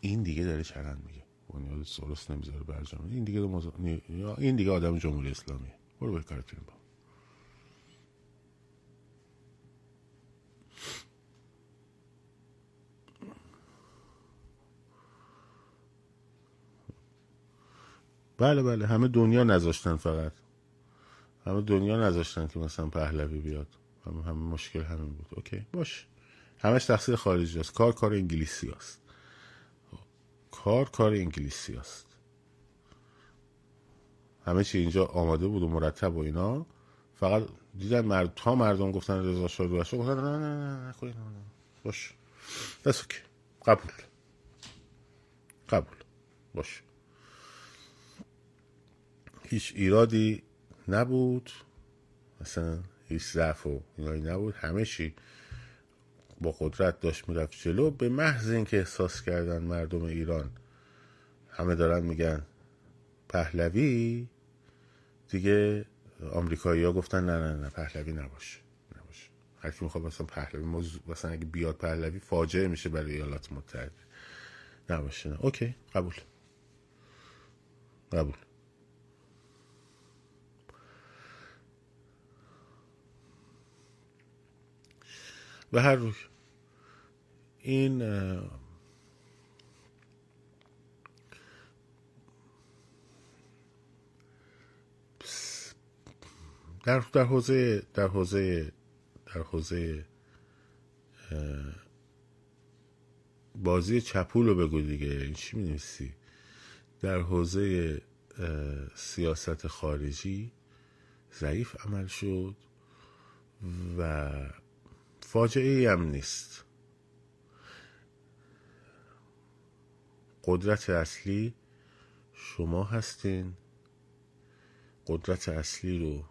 این دیگه داره چرند میگه. بنیاد سورس نمی‌ذاره برجام. این دیگه مز... این دیگه آدم جمهوری اسلامی برو به کارتون با بله بله. همه دنیا نذاشتن فقط. همه دنیا نذاشتن که مثلا پهلوی بیاد. همه, همه مشکل همین بود. اوکی باش. همش تقصیر خارجی است. کار کار انگلیسی است. کار کار انگلیسی است همه چی اینجا آماده بود و مرتب و اینا. فقط دیدن مرد تا مردم گفتن رضا شاه باشه گفتن نه نه نه نه باش. دست اوکی قبول. قبول. باش. هیچ ایرادی نبود. مثلا هیچ ضعف و اینایی نبود. همه چی. با قدرت داشت می‌رفت جلو به محض اینکه احساس کردن مردم ایران همه دارن میگن پهلوی دیگه آمریکایی ها گفتن نه نه نه پهلوی نباشه نباشه. هر کی می‌خواد مثلا پهلوی مثلا اگه بیاد پهلوی فاجعه میشه برای ایالات متحده. نباشه نه. اوکی قبول. قبول. به هر روی. این در در حوزه در حوزه در حوزه بازی چپول رو بگو دیگه. این چی می در حوزه سیاست خارجی ضعیف عمل شد و فاجعه ای هم نیست. قدرت اصلی شما هستین. قدرت اصلی رو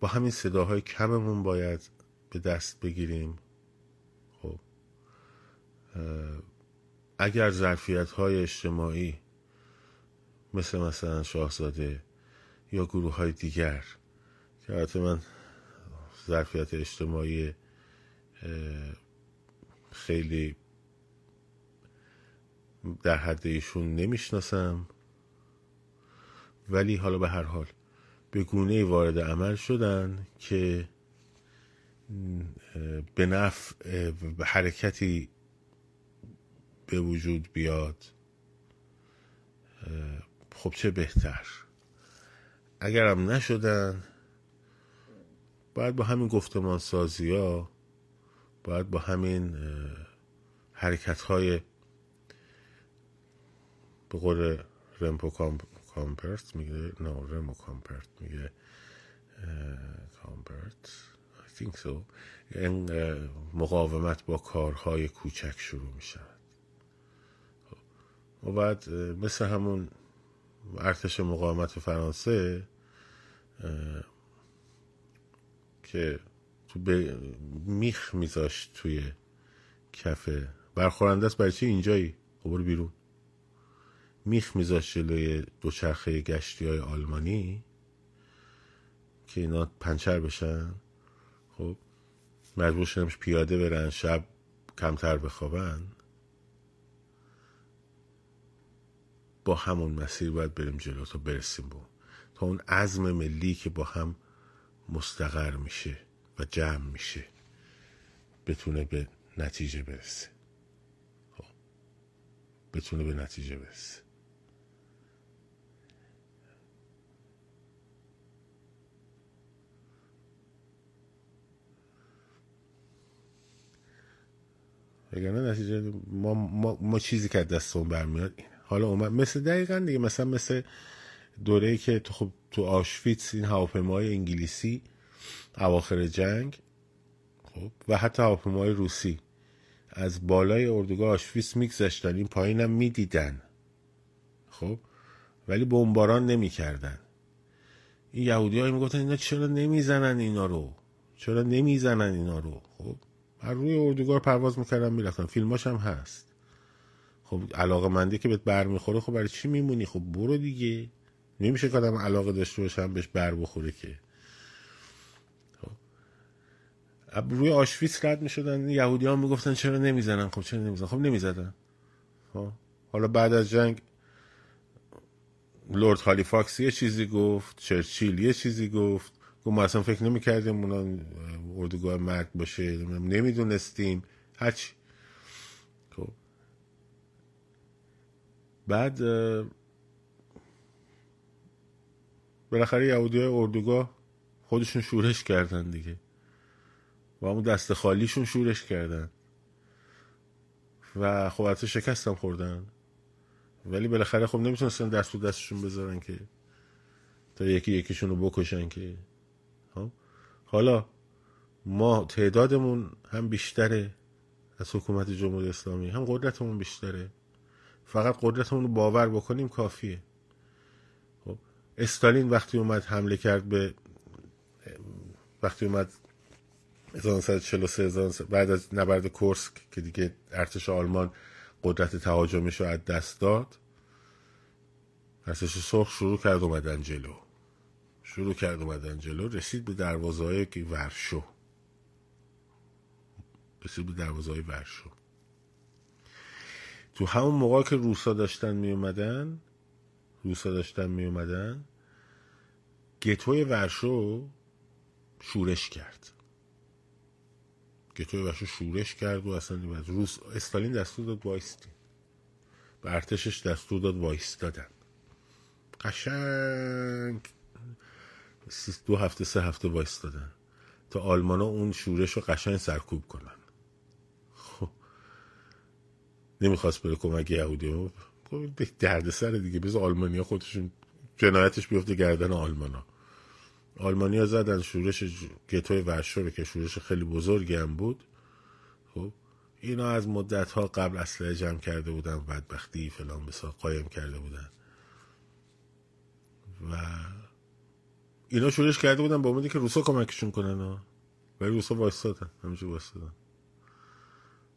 با همین صداهای کممون باید به دست بگیریم. خب. اگر ظرفیت های اجتماعی مثل مثلا شاهزاده یا گروه های دیگر که من ظرفیت اجتماعی خیلی در حد ایشون نمی‌شناسم. ولی حالا به هر حال به گونه وارد عمل شدن که به نفع حرکتی به وجود بیاد. خب چه بهتر؟ اگرم نشدن باید با همین گفتمان سازی ها باید با همین حرکت های به قول رمپو کامپرت میگه نه رمو کامپرت میگه کامپرت I think so. این مقاومت با کارهای کوچک شروع می‌شود. و بعد مثل همون ارتش مقاومت فرانسه که تو میخ میذاشت توی کفه. برخورنده است برای چی اینجایی؟ خب برو بیرون. میخ میذاشت جلوی دوچرخه گشتی های آلمانی که اینا پنچر بشن. خب مجبور شدمش پیاده برن شب کمتر بخوابن. با همون مسیر باید بریم جلو تا برسیم با تا اون عزم ملی که با هم مستقر میشه. و جمع میشه. بتونه به نتیجه برسه. خب. بتونه به نتیجه برسه. وگرنه نتیجه ما, ما, ما چیزی که دستمون برمیاد حالا اومد مثل دقیقا دیگه مثلا مثل دوره که تو خب تو آشویتس این هواپیماهای انگلیسی اواخر جنگ خب و حتی هواپیماهای روسی. از بالای اردوگاه آشویتس میگذشتن این پایینم می‌دیدن. خب ولی بمباران نمی‌کردن. این یهودی هایی می‌گفتن اینا چرا نمی‌زنن اینا رو؟ چرا نمی‌زنن اینا رو؟ خب هر روی اردوگاه پرواز می‌کردن می‌رفتن. فیلماش هم هست. خب علاقه مندی که بهت بر می‌خوره خب برای چی میمونی؟ خب برو دیگه. نمیشه که آدم علاقه داشته باشم بهش بر بخوره که خب روی آشویتس رد می‌شدن. یهودی ها می‌گفتن چرا نمی‌زنن؟ خب چرا نمی‌زنن؟ خب نمی‌زدن. خب حالا بعد از جنگ لورد هالیفاکس یه چیزی گفت چرچیل یه چیزی گفت. گفت ما اصلا فکر نمی‌کردیم اونا اردوگاه مرگ باشه. نمی‌دونستیم. هرچی. خب. بعد بالاخره یهودی های اردوگاه خودشون شورش کردن دیگه. و همون دست خالیشون شورش کردن. و خب حتی شکستم خوردن. ولی بالاخره خب نمی‌تونستن دست تو دستشون بذارن که تا یکی یکیشون رو بکشن که. خب؟ حالا ما تعدادمون هم بیشتره از حکومت جمهوری اسلامی هم قدرتمون بیشتره. فقط قدرتمون رو باور بکنیم کافیه. خب؟ استالین وقتی اومد حمله کرد به وقتی اومد 1943 بعد از نبرد کورسک که دیگه ارتش آلمان قدرت تهاجمیش رو از دست داد. ارتش سرخ شروع کرد اومدن جلو. شروع کرد اومدن جلو رسید به دروازه های ورشو. رسید به دروازه های ورشو. تو همون موقع که روسا داشتن می اومدن روسا داشتن می اومدن گتوی ورشو شورش کرد. گتوی ورشو شورش کرد و اصلا روس استالین دستور داد وایستی. به ارتشش دستور داد وایستادن. قشنگ دو هفته سه هفته وایستادن. تا آلمانا اون شورش رو قشنگ سرکوب کنن. نمی‌خواست بره کمک یهودی. خب درد سر دیگه. بذار آلمانیا خودشون جنایتش بیفته گردن آلمانا. آلمانیا زدن شورش گتوی ورشو رو که شورش خیلی بزرگی هم بود. خب اینا از مدت ها قبل اسلحه جمع کرده بودن بدبختی فلان بسا قایم کرده بودن. و اینا شورش کرده بودن با امیدی که روسا کمکشون کنن ها. ولی روسا وایستادن همیشه وایستادن.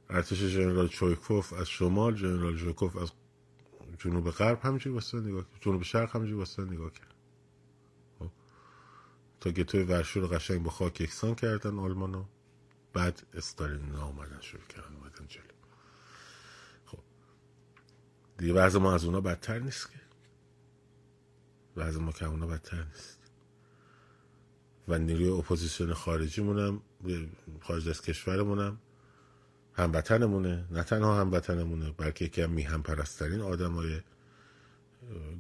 ارتش جنرال چویکوف از شمال جنرال چویکوف از جنوب غرب همینجوری واسه نگاه کرد جنوب شرق همینجوری واسه نگاه کرد. تا گتوی ورشو رو قشنگ با خاک یکسان کردن آلمانا. بعد استالین اومدن شروع کردن اومدن جلو. خب. دیگه وضع ما از اونا بدتر نیست که. وضع ما که اونا بدتر نیست. و نیروی اپوزیسیون خارجی مونم خارج از کشورمونم هموطنمونه نه تنها هموطنمونه بلکه یکی از میهم پرسترین آدم های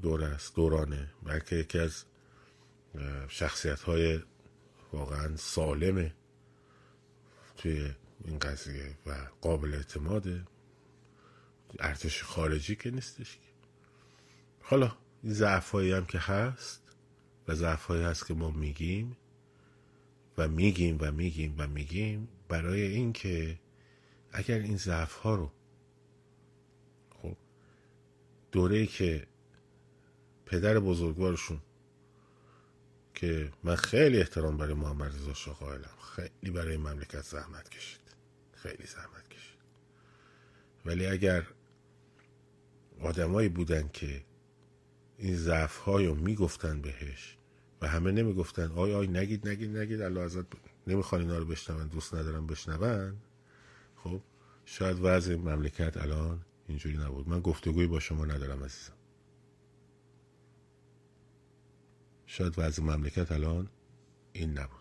دور است دورانه. بلکه یکی از شخصیت های واقعا سالمه توی این قضیه و قابل اعتماده. ارتش خارجی که نیستش حالا این ضعف هم که هست و ضعف هست که ما میگیم و میگیم و میگیم و میگیم برای اینکه اگر این ضعف ها رو خب دوره که پدر بزرگوارشون که من خیلی احترام برای محمد رضا شاه قائلم. خیلی برای مملکت زحمت کشید. خیلی زحمت کشید. ولی اگر آدمایی بودن که این ضعف رو می‌گفتن بهش و همه نمی‌گفتن آی آی نگید نگید نگید الله ازت نمی‌خوان اینا رو بشنون دوست ندارم بشنون. خب شاید وضع مملکت الان اینجوری نبود. من گفتگوی با شما ندارم عزیزم. شاید وضع مملکت الان این نبود.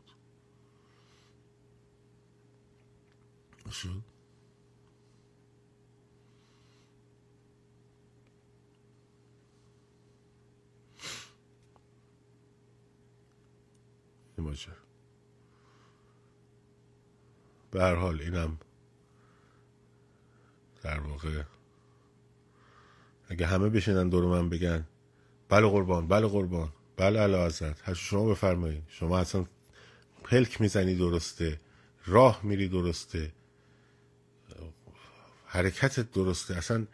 شد؟ به هر حال اینم در واقع اگه همه بشینن دور من بگن بله قربان بله قربان. بله علا حضرت. شما بفرمایید شما اصلا پلک می‌زنی درسته راه میری درسته. حرکتت درسته. اصلا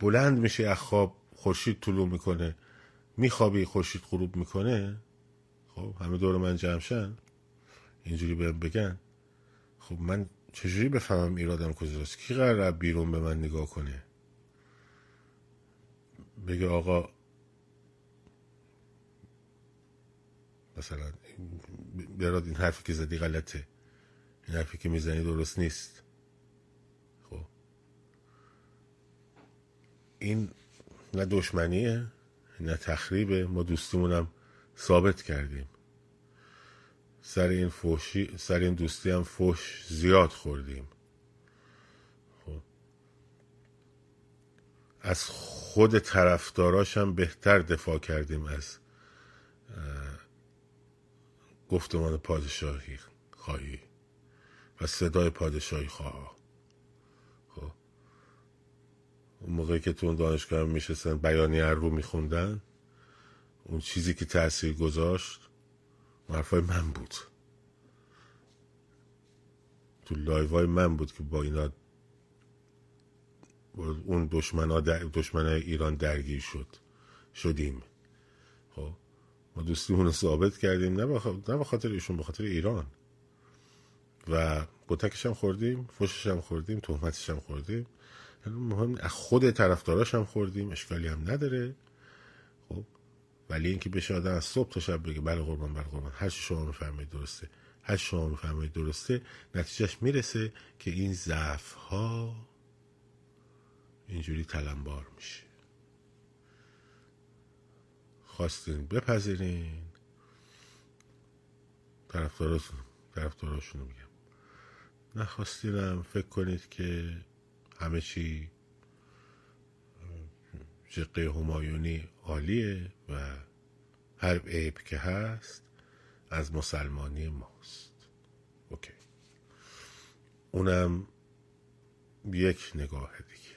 بلند میشه از خواب خورشید طلوع می‌کنه. میخوابی خورشید غروب می‌کنه. خب همه دور من جمع اینجوری بهم بگن. خب من چجوری بفهمم ایرادم کجاست؟ کی قرار بیرون به من نگاه کنه؟ بگه آقا مثلا براد این حرفی که زدی غلطه. این حرفی که می‌زنی درست نیست. خب. این نه دشمنیه نه تخریبه. ما دوستیمونم ثابت کردیم. سر این فوشی سر این دوستی هم فوش زیاد خوردیم. خب. از خود طرفداراش هم بهتر دفاع کردیم از گفتمان پادشاهی خواهی و صدای پادشاهی خواه خب. اون موقعی که تو اون دانشگاه میشستن بیانی رو میخوندن اون چیزی که تاثیر گذاشت حرفای من بود. تو لایوهای من بود که با اینا اون دشمن, در... دشمن ایران درگیر شد شدیم. خب. دوستیمون رو ثابت کردیم نه به خاطر ایشون به خاطر ایران. و بوتکش هم خوردیم فوشش هم خوردیم تهمتش هم خوردیم. یعنی مهم از خود طرفداراش هم خوردیم اشکالی هم نداره. خب ولی اینکه بشه آدم از صبح تا شب بگه بله قربان بله قربان هر شما میفرمایید درسته. هر شما میفرمایید درسته نتیجهش می‌رسه که این ضعف ها اینجوری تلمبار میشه. خواستین بپذیرین. طرفداراشون طرفداراشونو میگم. نخواستینم فکر کنید که همه چی جقه همایونی عالیه و هر عیب که هست از مسلمانی ماست. اوکی. اونم یک نگاه دیگه